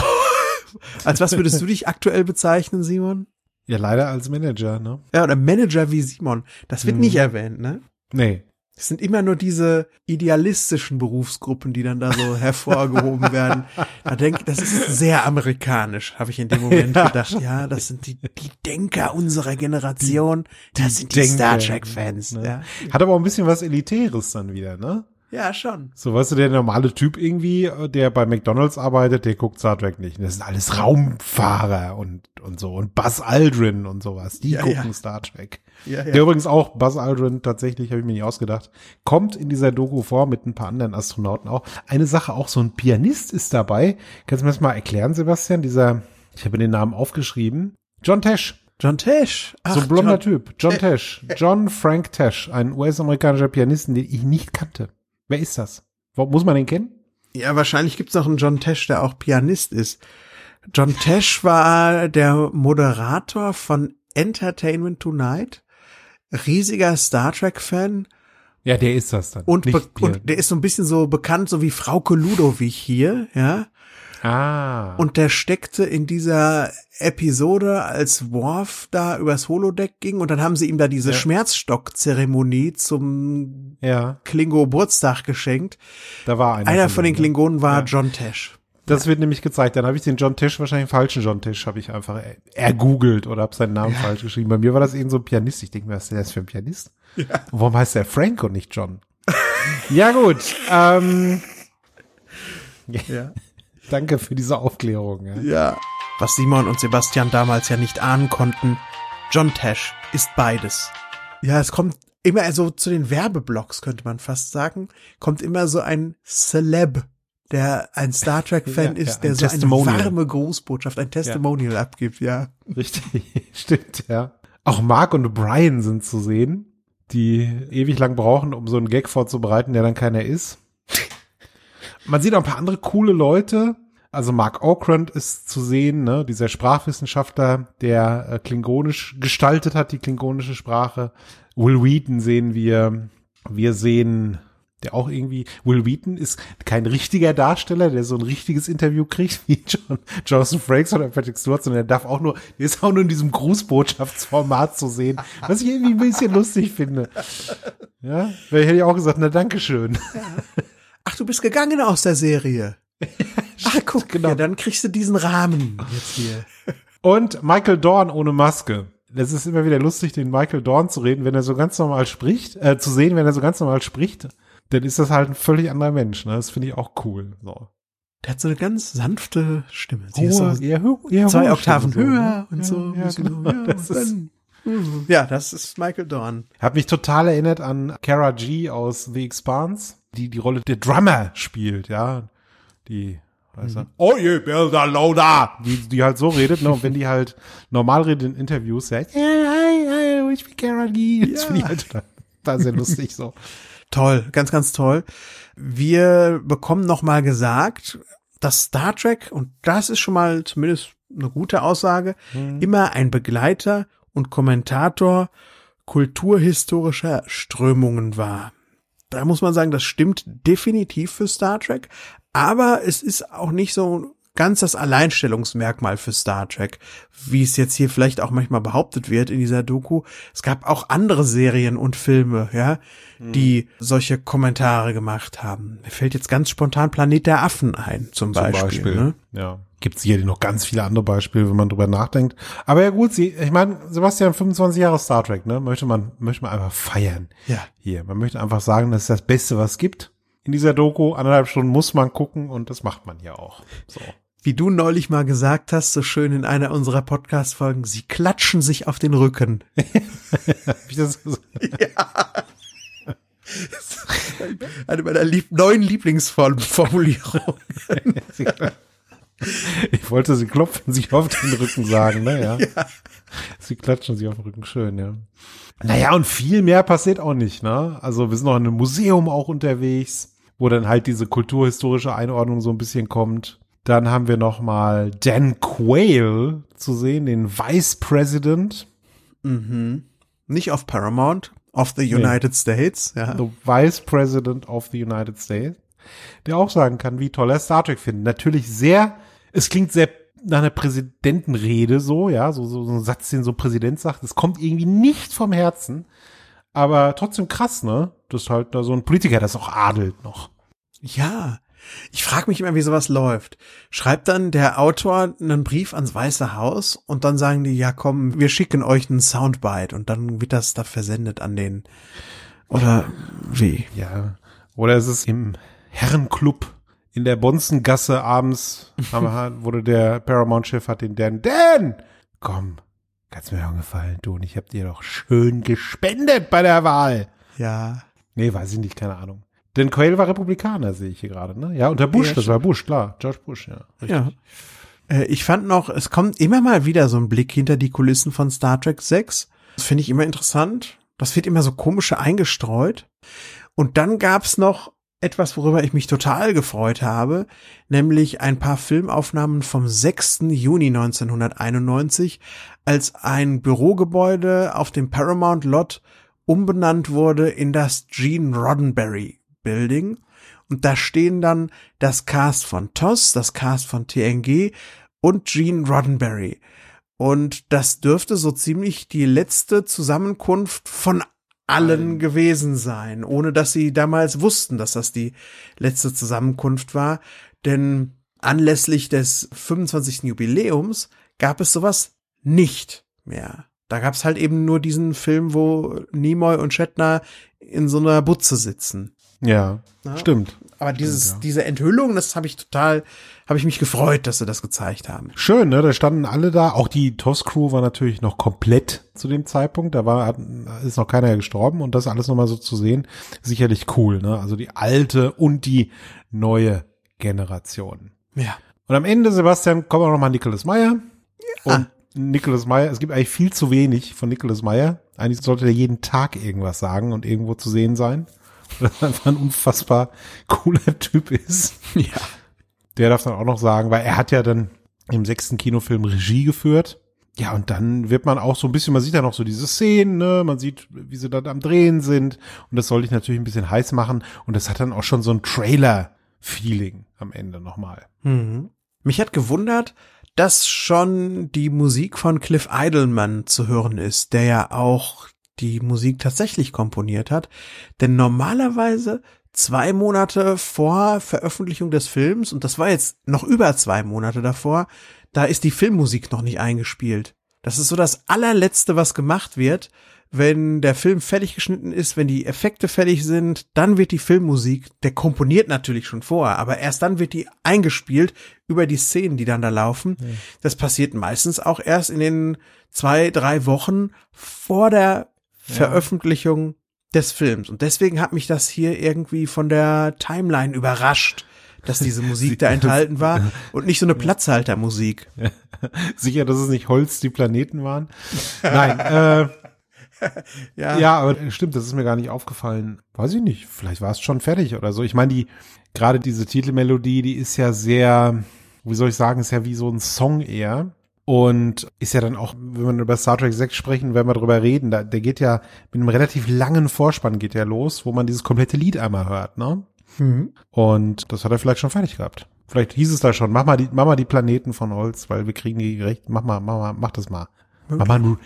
Speaker 2: Als was würdest du dich aktuell bezeichnen, Simon?
Speaker 3: Ja, leider als Manager, ne?
Speaker 2: Ja, oder Manager wie Simon. Das wird
Speaker 3: Mhm.
Speaker 2: nicht erwähnt, ne?
Speaker 3: Nee.
Speaker 2: Es sind immer nur diese idealistischen Berufsgruppen, die dann da so hervorgehoben werden. Da denke ich, das ist sehr amerikanisch, habe ich in dem Moment
Speaker 3: Ja.
Speaker 2: gedacht. Ja, das sind die, die Denker unserer Generation. Das sind die
Speaker 3: Denker,
Speaker 2: Star Trek-Fans.
Speaker 3: ne?
Speaker 2: Ja.
Speaker 3: Hat aber auch ein bisschen was Elitäres dann wieder, ne?
Speaker 2: Ja, schon.
Speaker 3: So, weißt du, der normale Typ irgendwie, äh, der bei McDonalds arbeitet, der guckt Star Trek nicht. Das sind alles Raumfahrer und, und so. Und Buzz Aldrin und sowas. Die
Speaker 2: Ja,
Speaker 3: gucken
Speaker 2: ja.
Speaker 3: Star Trek.
Speaker 2: Ja,
Speaker 3: Der übrigens auch, Buzz Aldrin, tatsächlich, habe ich mir nicht ausgedacht, kommt in dieser Doku vor mit ein paar anderen Astronauten auch. Eine Sache, auch so ein Pianist ist dabei. Kannst du mir das mal erklären, Sebastian? Dieser, ich habe den Namen aufgeschrieben. John Tesh.
Speaker 2: John Tesh. Ach,
Speaker 3: So ein blonder
Speaker 2: John,
Speaker 3: Typ. John Tesh. John Frank Tesh. Ein US-amerikanischer Pianisten, den ich nicht kannte. Wer ist das? Muss man den kennen?
Speaker 2: Ja, wahrscheinlich gibt's noch einen John Tesh, der auch Pianist ist. John Tesh war der Moderator von Entertainment Tonight. Riesiger Star Trek-Fan.
Speaker 3: Ja, der ist das dann.
Speaker 2: Und, und der ist so ein bisschen so bekannt, so wie Frauke Ludowig hier, ja.
Speaker 3: Ah.
Speaker 2: Und der steckte in dieser Episode, als Worf da übers Holodeck ging und dann haben sie ihm da diese
Speaker 3: Ja.
Speaker 2: Schmerzstock-Zeremonie zum
Speaker 3: ja,
Speaker 2: Klingo-Geburtstag geschenkt.
Speaker 3: da war einer.
Speaker 2: Einer von den
Speaker 3: ne?
Speaker 2: Klingonen war
Speaker 3: Ja.
Speaker 2: John Tesh.
Speaker 3: Das wird nämlich gezeigt. Dann habe ich den John Tisch, wahrscheinlich falschen John Tisch, habe ich einfach ergoogelt oder habe seinen Namen ja. falsch geschrieben. Bei mir war das eben so ein Pianist. Ich denke mir, was ist der für ein Pianist? Ja. Und warum heißt der Frank und nicht John? ja gut. Ähm, ja. Danke für diese Aufklärung.
Speaker 2: Ja. ja. Was Simon und Sebastian damals ja nicht ahnen konnten, John Tesh ist beides. Ja, es kommt immer so zu den Werbeblocks, könnte man fast sagen, kommt immer so ein Celeb, der ein Star Trek-Fan ja, ist, der so eine warme Grußbotschaft, ein Testimonial ja. abgibt, ja.
Speaker 3: Richtig, stimmt, ja. Auch Mark und Brian sind zu sehen, die ewig lang brauchen, um so einen Gag vorzubereiten, der dann keiner ist. Man sieht auch ein paar andere coole Leute. Also Mark Okrand ist zu sehen, ne, dieser Sprachwissenschaftler, der äh, klingonisch gestaltet hat, die klingonische Sprache. Will Wheaton sehen wir. Wir sehen, der auch irgendwie, Will Wheaton ist kein richtiger Darsteller, der so ein richtiges Interview kriegt wie John, Jonathan Frakes oder Patrick Stewart, sondern der darf auch nur, der ist auch nur in diesem Grußbotschaftsformat zu sehen, was ich irgendwie ein bisschen lustig finde. Ja, weil hätte ich auch gesagt, na Dankeschön. Ja.
Speaker 2: Ach, du bist gegangen aus der Serie. Ach, guck, genau. Ja, dann kriegst du diesen Rahmen jetzt hier.
Speaker 3: Und Michael Dorn ohne Maske das ist immer wieder lustig, den Michael Dorn zu reden, wenn er so ganz normal spricht, äh, zu sehen, wenn er so ganz normal spricht, dann ist das halt ein völlig anderer Mensch. Ne? Das finde ich auch cool. So.
Speaker 2: Der hat so eine ganz sanfte Stimme. Sie ist so eher, eher zwei Oktaven Stimme, höher so, ne? und so. Ja, genau. ja, das ist, mhm. ja, das ist Michael Dorn.
Speaker 3: Hat mich total erinnert an Kara G aus The Expanse, die die Rolle der Drummer spielt, ja. Die Weißt mhm. Oh, you builder loader! Die, die halt so redet, ne? Und wenn die halt normal redet in Interviews, sagt, hey, hi, hi, ich bin Kara G. Das ja. finde ich halt total, sehr lustig so.
Speaker 2: Toll, ganz, ganz toll. Wir bekommen noch mal gesagt, dass Star Trek, und das ist schon mal zumindest eine gute Aussage, mhm. immer ein Begleiter und Kommentator kulturhistorischer Strömungen war. Da muss man sagen, das stimmt definitiv für Star Trek, aber es ist auch nicht so ganz das Alleinstellungsmerkmal für Star Trek, wie es jetzt hier vielleicht auch manchmal behauptet wird in dieser Doku. Es gab auch andere Serien und Filme, ja, die solche Kommentare gemacht haben. Mir fällt jetzt ganz spontan Planet der Affen ein, zum, zum Beispiel. Beispiel ne?
Speaker 3: Ja. Gibt es hier noch ganz viele andere Beispiele, wenn man drüber nachdenkt. Aber ja gut, sie, ich meine, Sebastian, 25 Jahre Star Trek, ne? Möchte man, möchte man einfach feiern.
Speaker 2: Ja.
Speaker 3: Hier, man möchte einfach sagen, das ist das Beste, was es gibt in dieser Doku. Anderthalb Stunden muss man gucken und das macht man ja auch. So.
Speaker 2: Wie du neulich mal gesagt hast, so schön in einer unserer Podcast-Folgen, sie klatschen sich auf den Rücken. ich das so ja. Eine meiner lieb neuen Lieblingsformulierungen.
Speaker 3: ich wollte, sie klopfen sich auf den Rücken sagen, ne, ja. ja. Sie klatschen sich auf den Rücken, schön, ja. Naja, und viel mehr passiert auch nicht, ne? Also wir sind noch in einem Museum auch unterwegs wo dann halt diese kulturhistorische Einordnung so ein bisschen kommt. Dann haben wir noch mal Dan Quayle zu sehen, den Vice President.
Speaker 2: Mhm. Nicht auf Paramount, of the United nee. States. Ja.
Speaker 3: The Vice President of the United States. Der auch sagen kann, wie toll er Star Trek findet. Natürlich sehr, es klingt sehr nach einer Präsidentenrede so, ja, so, so, so ein Satz, den so ein Präsident sagt. Es kommt irgendwie nicht vom Herzen. Aber trotzdem krass, ne? Das ist halt da so ein Politiker, das auch adelt noch.
Speaker 2: Ja. Ich frage mich immer, wie sowas läuft. Schreibt dann der Autor einen Brief ans Weiße Haus und dann sagen die, ja komm, wir schicken euch einen Soundbite und dann wird das da versendet an den. Oder wie?
Speaker 3: Ja. Oder ist es im Herrenclub in der Bonzengasse abends, wurde der Paramount-Chef hat den Dan, Dan, komm, Kannst mir auch gefallen, du. Und ich hab dir doch schön gespendet bei der Wahl.
Speaker 2: Ja.
Speaker 3: Nee, weiß ich nicht, keine Ahnung. Denn Quayle war Republikaner, sehe ich hier gerade, ne? Ja, unter Bush, ja, das war Bush, klar. George Bush, ja.
Speaker 2: Richtig. Ja. Äh, ich fand noch, es kommt immer mal wieder so ein Blick hinter die Kulissen von Star Trek 6. Das finde ich immer interessant. Das wird immer so komische eingestreut. Und dann gab's noch etwas, worüber ich mich total gefreut habe, nämlich ein paar Filmaufnahmen vom 6. Juni 1991, als ein Bürogebäude auf dem Paramount Lot umbenannt wurde in das Gene Roddenberry Building. Und da stehen dann das Cast von TOS, das Cast von TNG und Gene Roddenberry. Und das dürfte so ziemlich die letzte Zusammenkunft von allen gewesen sein, ohne dass sie damals wussten, dass das die letzte Zusammenkunft war. Denn anlässlich des 25. Jubiläums gab es sowas nicht mehr. Da gab es halt eben nur diesen Film, wo Nimoy und Shatner in so einer Butze sitzen.
Speaker 3: Ja,
Speaker 2: Ja.
Speaker 3: stimmt.
Speaker 2: Aber dieses,
Speaker 3: ja.
Speaker 2: diese Enthüllung, das habe ich total, habe ich mich gefreut, dass sie das gezeigt haben.
Speaker 3: Schön, ne? Da standen alle da. Auch die TOS-Crew war natürlich noch komplett zu dem Zeitpunkt. Da war, ist noch keiner gestorben und das alles nochmal so zu sehen, sicherlich cool, ne? Also die alte und die neue Generation.
Speaker 2: Ja.
Speaker 3: Und am Ende, Sebastian, kommt auch nochmal Nicholas Meyer. Und Nicholas Meyer, es gibt eigentlich viel zu wenig von Nicholas Meyer. Eigentlich sollte der jeden Tag irgendwas sagen und irgendwo zu sehen sein. Weil er einfach ein unfassbar cooler Typ ist.
Speaker 2: Ja.
Speaker 3: Der darf dann auch noch sagen, weil er hat ja dann im sechsten Kinofilm Regie geführt. Ja, und dann wird man auch so ein bisschen, man sieht ja noch so diese Szenen, ne? man sieht, wie sie dann am Drehen sind. Und das soll ich natürlich ein bisschen heiß machen. Und das hat dann auch schon so ein Trailer-Feeling am Ende nochmal.
Speaker 2: Mhm. Mich hat gewundert, dass schon die Musik von Cliff Idleman zu hören ist, der ja auch die Musik tatsächlich komponiert hat. Denn normalerweise zwei Monate vor Veröffentlichung des Films, und das war jetzt noch über zwei Monate davor, da ist die Filmmusik noch nicht eingespielt. Das ist so das allerletzte, was gemacht wird. Wenn der Film fertig geschnitten ist, wenn die Effekte fertig sind, dann wird die Filmmusik, der komponiert natürlich schon vorher, aber erst dann wird die eingespielt über die Szenen, die dann da laufen. Das passiert meistens auch erst in den zwei, drei Wochen vor der Veröffentlichung des Films. Und deswegen hat mich das hier irgendwie von der Timeline überrascht, dass diese Musik da enthalten war und nicht so eine Platzhaltermusik.
Speaker 3: Sicher, dass es nicht Holz die Planeten waren? Nein, äh,
Speaker 2: Ja.
Speaker 3: ja, aber stimmt, das ist mir gar nicht aufgefallen. Weiß ich nicht, vielleicht war es schon fertig oder so. Ich meine, die, gerade diese Titelmelodie, die ist ja sehr, wie soll ich sagen, ist ja wie so ein Song eher. Und ist ja dann auch, wenn wir über Star Trek 6 sprechen, werden wir drüber reden, da, der geht ja mit einem relativ langen Vorspann geht ja los, wo man dieses komplette Lied einmal hört, ne?
Speaker 2: Mhm.
Speaker 3: Und das hat er vielleicht schon fertig gehabt. Vielleicht hieß es da schon, mach mal die, mach mal die Planeten von Holz, weil wir kriegen die gerecht, mach mal, mach mal, mach das mal. Mach mal ein,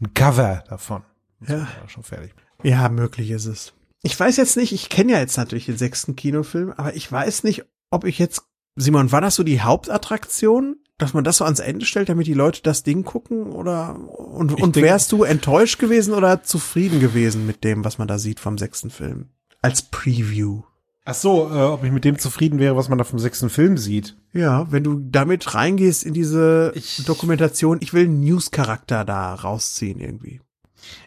Speaker 3: ein Cover davon. Das
Speaker 2: Ja.
Speaker 3: schon fertig.
Speaker 2: Ja, möglich ist es. Ich weiß jetzt nicht, ich kenne ja jetzt natürlich den sechsten Kinofilm, aber ich weiß nicht, ob ich jetzt, Simon, war das so die Hauptattraktion, dass man das so ans Ende stellt, damit die Leute das Ding gucken oder und,
Speaker 3: Ich
Speaker 2: und wärst du enttäuscht gewesen oder zufrieden gewesen mit dem, was man da sieht vom sechsten Film? Als Preview.
Speaker 3: Ach so, äh, ob ich mit dem zufrieden wäre, was man da vom sechsten Film sieht.
Speaker 2: Ja, wenn du damit reingehst in diese
Speaker 3: Ich-
Speaker 2: Dokumentation, ich will einen News-Charakter da rausziehen irgendwie.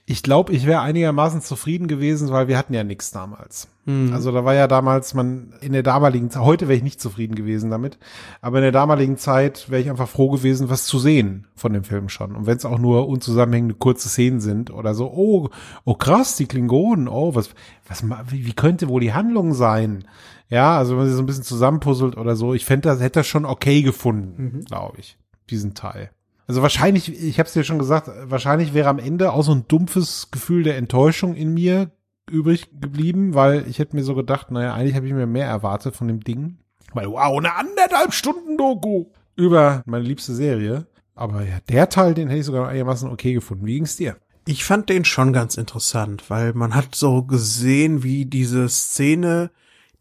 Speaker 3: Ich glaube, ich wäre einigermaßen zufrieden gewesen, weil wir hatten ja nichts damals.
Speaker 2: Mhm.
Speaker 3: Also da war ja damals man in der damaligen Zeit, heute wäre ich nicht zufrieden gewesen damit, aber in der damaligen Zeit wäre ich einfach froh gewesen, was zu sehen von dem Film schon. Und wenn es auch nur unzusammenhängende kurze Szenen sind oder so, oh, oh krass, die Klingonen, oh, was, was, wie, wie könnte wohl die Handlung sein? Ja, also wenn man sie so ein bisschen zusammenpuzzelt oder so, ich fände das, hätte das schon okay gefunden, glaube ich, diesen Teil. Also wahrscheinlich, ich habe es dir schon gesagt, wahrscheinlich wäre am Ende auch so ein dumpfes Gefühl der Enttäuschung in mir übrig geblieben, weil ich hätte mir so gedacht, naja, eigentlich habe ich mir mehr erwartet von dem Ding. Weil, wow, eine anderthalb Stunden Doku über meine liebste Serie. Aber ja, der Teil, den hätte ich sogar einigermaßen okay gefunden. Wie ging's dir?
Speaker 2: Ich fand den schon ganz interessant, weil man hat so gesehen, wie diese Szene,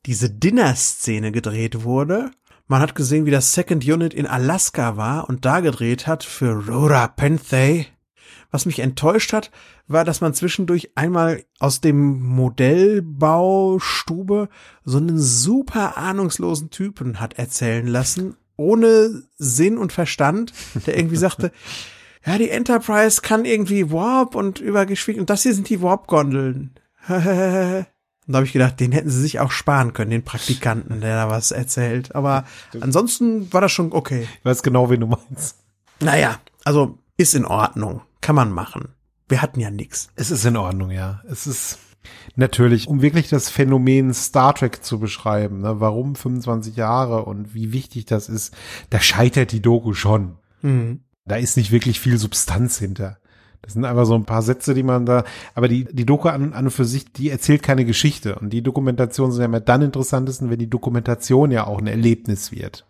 Speaker 2: diese Dinner-Szene gedreht wurde. Man hat gesehen, wie das Second Unit in Alaska war und da gedreht hat für Rora Penthe. Was mich enttäuscht hat, war, dass man zwischendurch einmal aus dem Modellbaustube so einen super ahnungslosen Typen hat erzählen lassen, ohne Sinn und Verstand, der irgendwie sagte, ja, die Enterprise kann irgendwie Warp und übergeschwiegen. Und das hier sind die Warp-Gondeln. Und da habe ich gedacht, den hätten sie sich auch sparen können, den Praktikanten, der da was erzählt. Aber ansonsten war das schon okay.
Speaker 3: Ich weiß genau, wen du meinst.
Speaker 2: Naja, also ist in Ordnung. Kann man machen. Wir hatten ja nix.
Speaker 3: Es ist in Ordnung, ja. Es ist natürlich, um wirklich das Phänomen Star Trek zu beschreiben, ne, warum 25 Jahre und wie wichtig das ist, da scheitert die Doku schon.
Speaker 2: Mhm.
Speaker 3: Da ist nicht wirklich viel Substanz hinter. Das sind einfach so ein paar Sätze, die man da, aber die, die Doku an, an und für sich, die erzählt keine Geschichte. Und die Dokumentationen sind ja immer dann interessantesten, wenn die Dokumentation ja auch ein Erlebnis wird.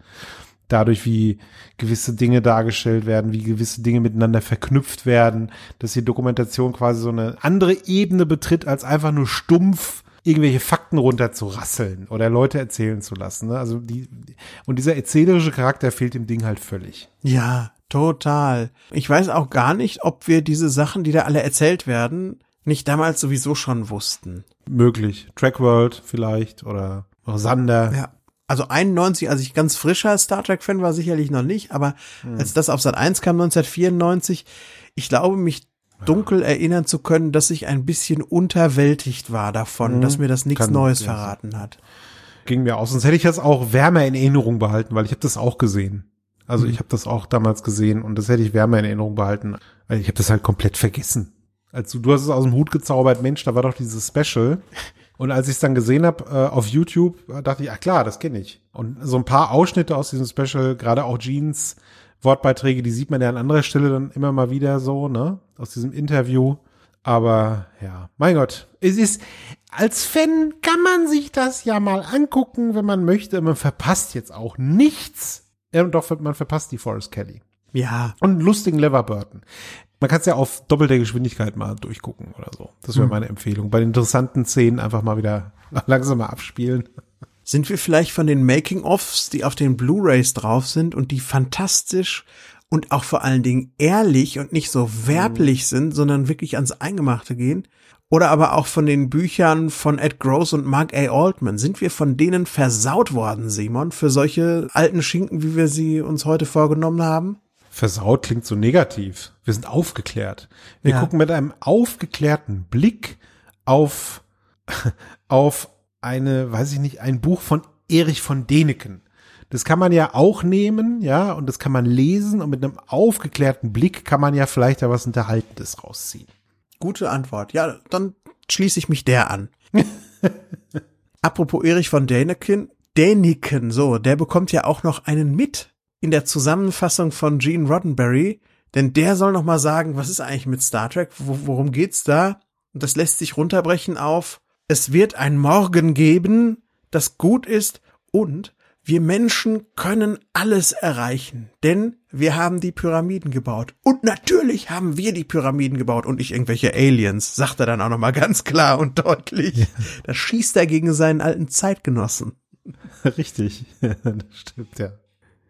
Speaker 3: Dadurch, wie gewisse Dinge dargestellt werden, wie gewisse Dinge miteinander verknüpft werden, dass die Dokumentation quasi so eine andere Ebene betritt, als einfach nur stumpf irgendwelche Fakten runterzurasseln oder Leute erzählen zu lassen. Ne? Also die, und dieser erzählerische Charakter fehlt dem Ding halt völlig.
Speaker 2: Ja, total. Ich weiß auch gar nicht, ob wir diese Sachen, die da alle erzählt werden, nicht damals sowieso schon wussten.
Speaker 3: Möglich. Trackworld vielleicht oder, Sander.
Speaker 2: Ja. Also 91, als ich ganz frischer Star Trek Fan war, sicherlich noch nicht, aber hm. als das auf Sat 1 kam 1994, ich glaube mich dunkel erinnern zu können, dass ich ein bisschen unterwältigt war davon, mhm. dass mir das nichts Neues ja. verraten hat.
Speaker 3: Ging mir aus, sonst hätte ich das auch wärmer in Erinnerung behalten, weil ich habe das auch gesehen. Also mhm. ich habe das auch damals gesehen und das hätte ich wärmer in Erinnerung behalten. Also ich habe das halt komplett vergessen. Als du, du hast es aus dem Hut gezaubert, Mensch, da war doch dieses Special. Und als ich es dann gesehen habe äh, auf YouTube, dachte ich, ach klar, das kenne ich. Und so ein paar Ausschnitte aus diesem Special, gerade auch Jeans Wortbeiträge, die sieht man ja an anderer Stelle dann immer mal wieder so, ne? Aus diesem Interview. Aber ja, mein Gott, es ist, als Fan kann man sich das ja mal angucken, wenn man möchte. Man verpasst jetzt auch nichts. Ja, und doch, man verpasst die Forest Kelly.
Speaker 2: Ja.
Speaker 3: Und einen lustigen Leverburton. Man kann es ja auf doppelter Geschwindigkeit mal durchgucken oder so. Das wäre hm. meine Empfehlung. Bei den interessanten Szenen einfach mal wieder langsamer abspielen.
Speaker 2: Sind wir vielleicht von den Making-ofs, die auf den Blu-rays drauf sind und die fantastisch und auch vor allen Dingen ehrlich und nicht so werblich mhm. sind, sondern wirklich ans Eingemachte gehen? Oder aber auch von den Büchern von Ed Gross und Mark A. Altman. Sind wir von denen versaut worden, Simon, für solche alten Schinken, wie wir sie uns heute vorgenommen haben?
Speaker 3: Versaut klingt so negativ. Wir sind aufgeklärt. Wir ja. gucken mit einem aufgeklärten Blick auf, auf eine, weiß ich nicht, ein Buch von Erich von Deneken. Das kann man ja auch nehmen, ja, und das kann man lesen und mit einem aufgeklärten Blick kann man ja vielleicht da was Unterhaltendes rausziehen.
Speaker 2: Gute Antwort. Ja, dann schließe ich mich der an. Apropos Erich von Däniken, Däniken, so, der bekommt ja auch noch einen mit in der Zusammenfassung von Gene Roddenberry, denn der soll noch mal sagen, was ist eigentlich mit Star Trek, worum geht's da? Und das lässt sich runterbrechen auf es wird ein Morgen geben, das gut ist und wir Menschen können alles erreichen, denn wir haben die Pyramiden gebaut. Und natürlich haben wir die Pyramiden gebaut und nicht irgendwelche Aliens, sagt er dann auch nochmal ganz klar und deutlich. Ja. Da schießt er gegen seinen alten Zeitgenossen.
Speaker 3: Richtig, das stimmt, ja.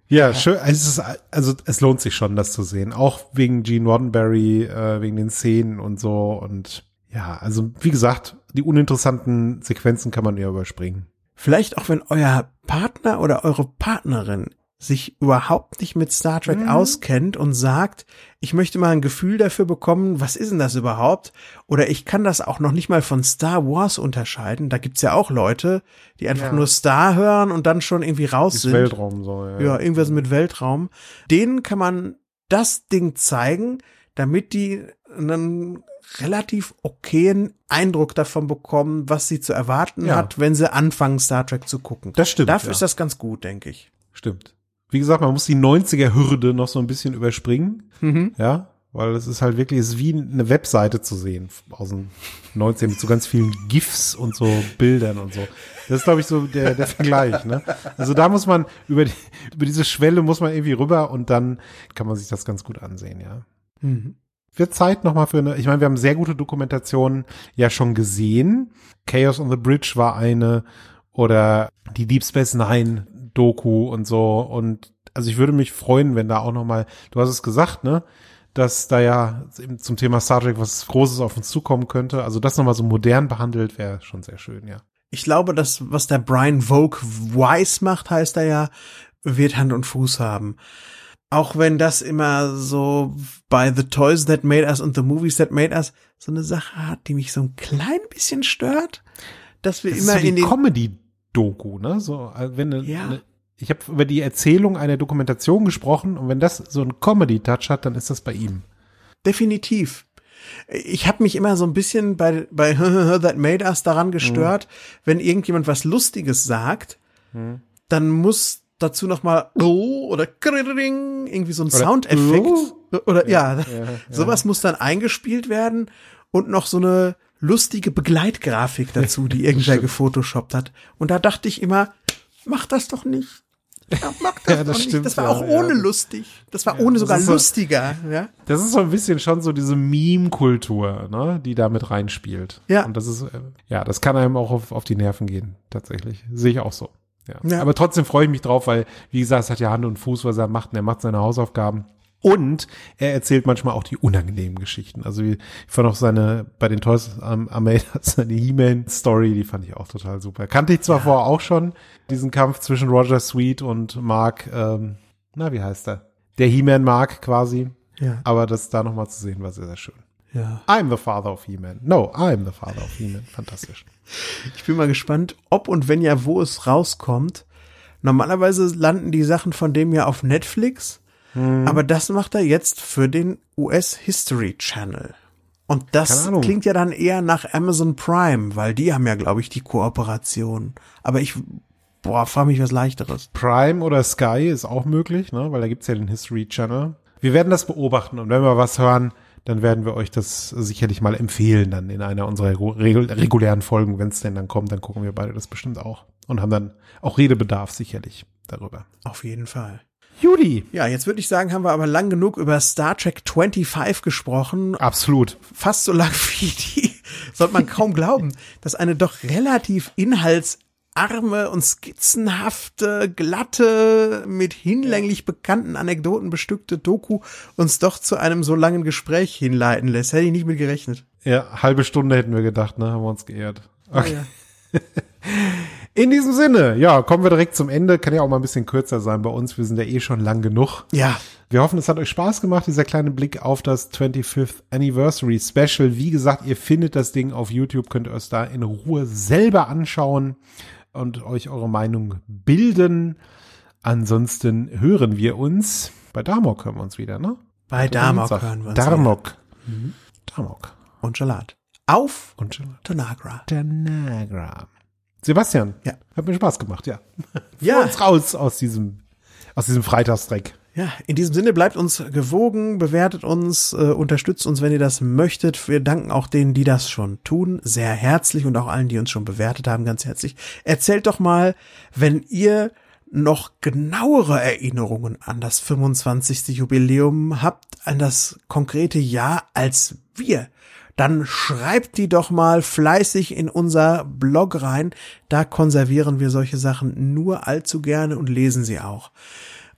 Speaker 3: Ja, schön. Es ist, also es lohnt sich schon, das zu sehen. Auch wegen Gene Roddenberry, äh, wegen den Szenen und so. Und ja, also wie gesagt, die uninteressanten Sequenzen kann man eher überspringen.
Speaker 2: Vielleicht auch, wenn euer Partner oder eure Partnerin sich überhaupt nicht mit Star Trek mhm. auskennt und sagt, ich möchte mal ein Gefühl dafür bekommen, was ist denn das überhaupt? Oder ich kann das auch noch nicht mal von Star Wars unterscheiden. Da gibt's ja auch Leute, die einfach ja. nur Star hören und dann schon irgendwie raus Ist sind.
Speaker 3: Weltraum so,
Speaker 2: ja. Ja, irgendwas mit Weltraum. Denen kann man das Ding zeigen, damit die einen relativ okayen Eindruck davon bekommen, was sie zu erwarten ja. hat, wenn sie anfangen, Star Trek zu gucken.
Speaker 3: Das stimmt.
Speaker 2: Dafür ja. ist das ganz gut, denke ich.
Speaker 3: Stimmt. Wie gesagt, man muss die 90er-Hürde noch so ein bisschen überspringen. Mhm. Ja, weil es ist halt wirklich, es ist wie eine Webseite zu sehen aus den 19 mit so ganz vielen GIFs und so Bildern und so. Das ist, glaube ich, so der, der Vergleich. Ne? Also da muss man über, die, über diese Schwelle muss man irgendwie rüber und dann kann man sich das ganz gut ansehen, ja. Mhm wird Zeit nochmal für eine, ich meine, wir haben sehr gute Dokumentationen ja schon gesehen. Chaos on the Bridge war eine oder die Deep Space Nine Doku und so und also ich würde mich freuen, wenn da auch nochmal, du hast es gesagt, ne, dass da ja zum Thema Star Trek was Großes auf uns zukommen könnte. Also das nochmal so modern behandelt wäre schon sehr schön, ja.
Speaker 2: Ich glaube, dass was der Brian Vogue Wise macht, heißt er ja, wird Hand und Fuß haben auch wenn das immer so bei The Toys That Made Us und The Movies That Made Us so eine Sache hat, die mich so ein klein bisschen stört, dass wir das immer ist so in
Speaker 3: die Comedy-Doku, ne? So, äh, wenn eine, ja. eine ich habe über die Erzählung einer Dokumentation gesprochen und wenn das so ein Comedy-Touch hat, dann ist das bei ihm.
Speaker 2: Definitiv. Ich habe mich immer so ein bisschen bei bei That Made Us daran gestört, mhm. wenn irgendjemand was Lustiges sagt, mhm. dann muss dazu noch mal oh oder irgendwie so ein oder Soundeffekt oh. oder ja, ja, ja, sowas muss dann eingespielt werden und noch so eine lustige Begleitgrafik dazu, die irgendwer gefotoshoppt hat. Und da dachte ich immer, mach das doch nicht. Ich mag das,
Speaker 3: Ja, das
Speaker 2: doch nicht.
Speaker 3: stimmt,
Speaker 2: Das war
Speaker 3: ja,
Speaker 2: auch
Speaker 3: ja.
Speaker 2: ohne lustig. Das war ohne sogar
Speaker 3: ist so-
Speaker 2: lustiger. Ja?
Speaker 3: Das ist so ein bisschen schon so diese Meme-Kultur, ne, die da mit reinspielt.
Speaker 2: Ja.
Speaker 3: Und das ist, äh, ja, das kann einem auch auf, auf die Nerven gehen, tatsächlich. Sehe ich auch so. Ja.
Speaker 2: Ja.
Speaker 3: Aber trotzdem freue ich mich drauf, weil, wie gesagt, es hat ja Hand und Fuß, was er macht. Und er macht seine Hausaufgaben. Und er erzählt manchmal auch die unangenehmen Geschichten. Also ich fand auch seine, bei den Toys am am seine He-Man-Story, die fand ich auch total super. Kannte ich zwar vorher auch schon, diesen Kampf zwischen Roger Sweet und Mark, ähm, na, wie heißt er? Der He-Man Mark quasi.
Speaker 2: Ja.
Speaker 3: Aber das da nochmal zu sehen, war sehr, sehr schön.
Speaker 2: Ja.
Speaker 3: I'm the father of He-Man. No, I'm the father of He-Man. Fantastisch.
Speaker 2: Ich bin mal gespannt, ob und wenn ja, wo es rauskommt. Normalerweise landen die Sachen von dem ja auf Netflix,
Speaker 3: Hm.
Speaker 2: aber das macht er jetzt für den US History Channel. Und das klingt ja dann eher nach Amazon Prime, weil die haben ja, glaube ich, die Kooperation. Aber ich, boah, frage mich was leichteres.
Speaker 3: Prime oder Sky ist auch möglich, ne? weil da gibt's ja den History Channel. Wir werden das beobachten und wenn wir was hören, dann werden wir euch das sicherlich mal empfehlen, dann in einer unserer regu- regulären Folgen, wenn es denn dann kommt, dann gucken wir beide das bestimmt auch und haben dann auch Redebedarf sicherlich darüber.
Speaker 2: Auf jeden Fall.
Speaker 3: Judy.
Speaker 2: Ja, jetzt würde ich sagen, haben wir aber lang genug über Star Trek 25 gesprochen.
Speaker 3: Absolut.
Speaker 2: fast so lang wie die, sollte man kaum glauben, dass eine doch relativ inhaltsarme und skizzenhafte, glatte, mit hinlänglich bekannten Anekdoten bestückte Doku uns doch zu einem so langen Gespräch hinleiten lässt. Hätte ich nicht mit gerechnet.
Speaker 3: Ja, halbe Stunde hätten wir gedacht, ne? Haben wir uns geehrt. Okay.
Speaker 2: Ja.
Speaker 3: In diesem Sinne, ja, kommen wir direkt zum Ende. Kann ja auch mal ein bisschen kürzer sein bei uns. Wir sind ja eh schon lang genug.
Speaker 2: ja,
Speaker 3: Wir hoffen, es hat euch Spaß gemacht, dieser kleine Blick auf das 25th Anniversary Special. Wie gesagt, ihr findet das Ding auf YouTube, könnt ihr es da in Ruhe selber anschauen und euch eure Meinung bilden. Ansonsten hören wir uns. Bei Damok hören wir uns wieder, ne?
Speaker 2: bei Damok hören wir uns.
Speaker 3: Darmok. Damok.
Speaker 2: wieder. Und Salat. Auf
Speaker 3: Und schon
Speaker 2: Tanagra.
Speaker 3: Tanagra. Sebastian.
Speaker 2: Ja.
Speaker 3: Hat mir Spaß gemacht, ja.
Speaker 2: Ja.
Speaker 3: Führ uns raus aus diesem, aus diesem Freitagsdreck.
Speaker 2: Ja, in diesem Sinne bleibt uns gewogen, bewertet uns, äh, unterstützt uns, wenn ihr das möchtet. Wir danken auch denen, die das schon tun, sehr herzlich und auch allen, die uns schon bewertet haben, ganz herzlich. Erzählt doch mal, wenn ihr noch genauere Erinnerungen an das 25. Jubiläum habt, an das konkrete Jahr als wir, dann schreibt die doch mal fleißig in unser Blog rein. Da konservieren wir solche Sachen nur allzu gerne und lesen sie auch.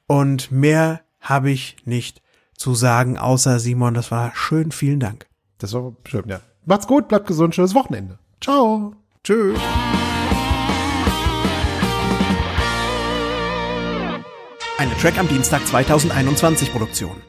Speaker 2: Und mehr habe ich nicht zu sagen, außer Simon, das war schön, vielen Dank.
Speaker 3: Das war schön, ja. Macht's gut, bleibt gesund, schönes Wochenende. Ciao.
Speaker 2: Tschüss. Eine Track am Dienstag 2021 Produktion.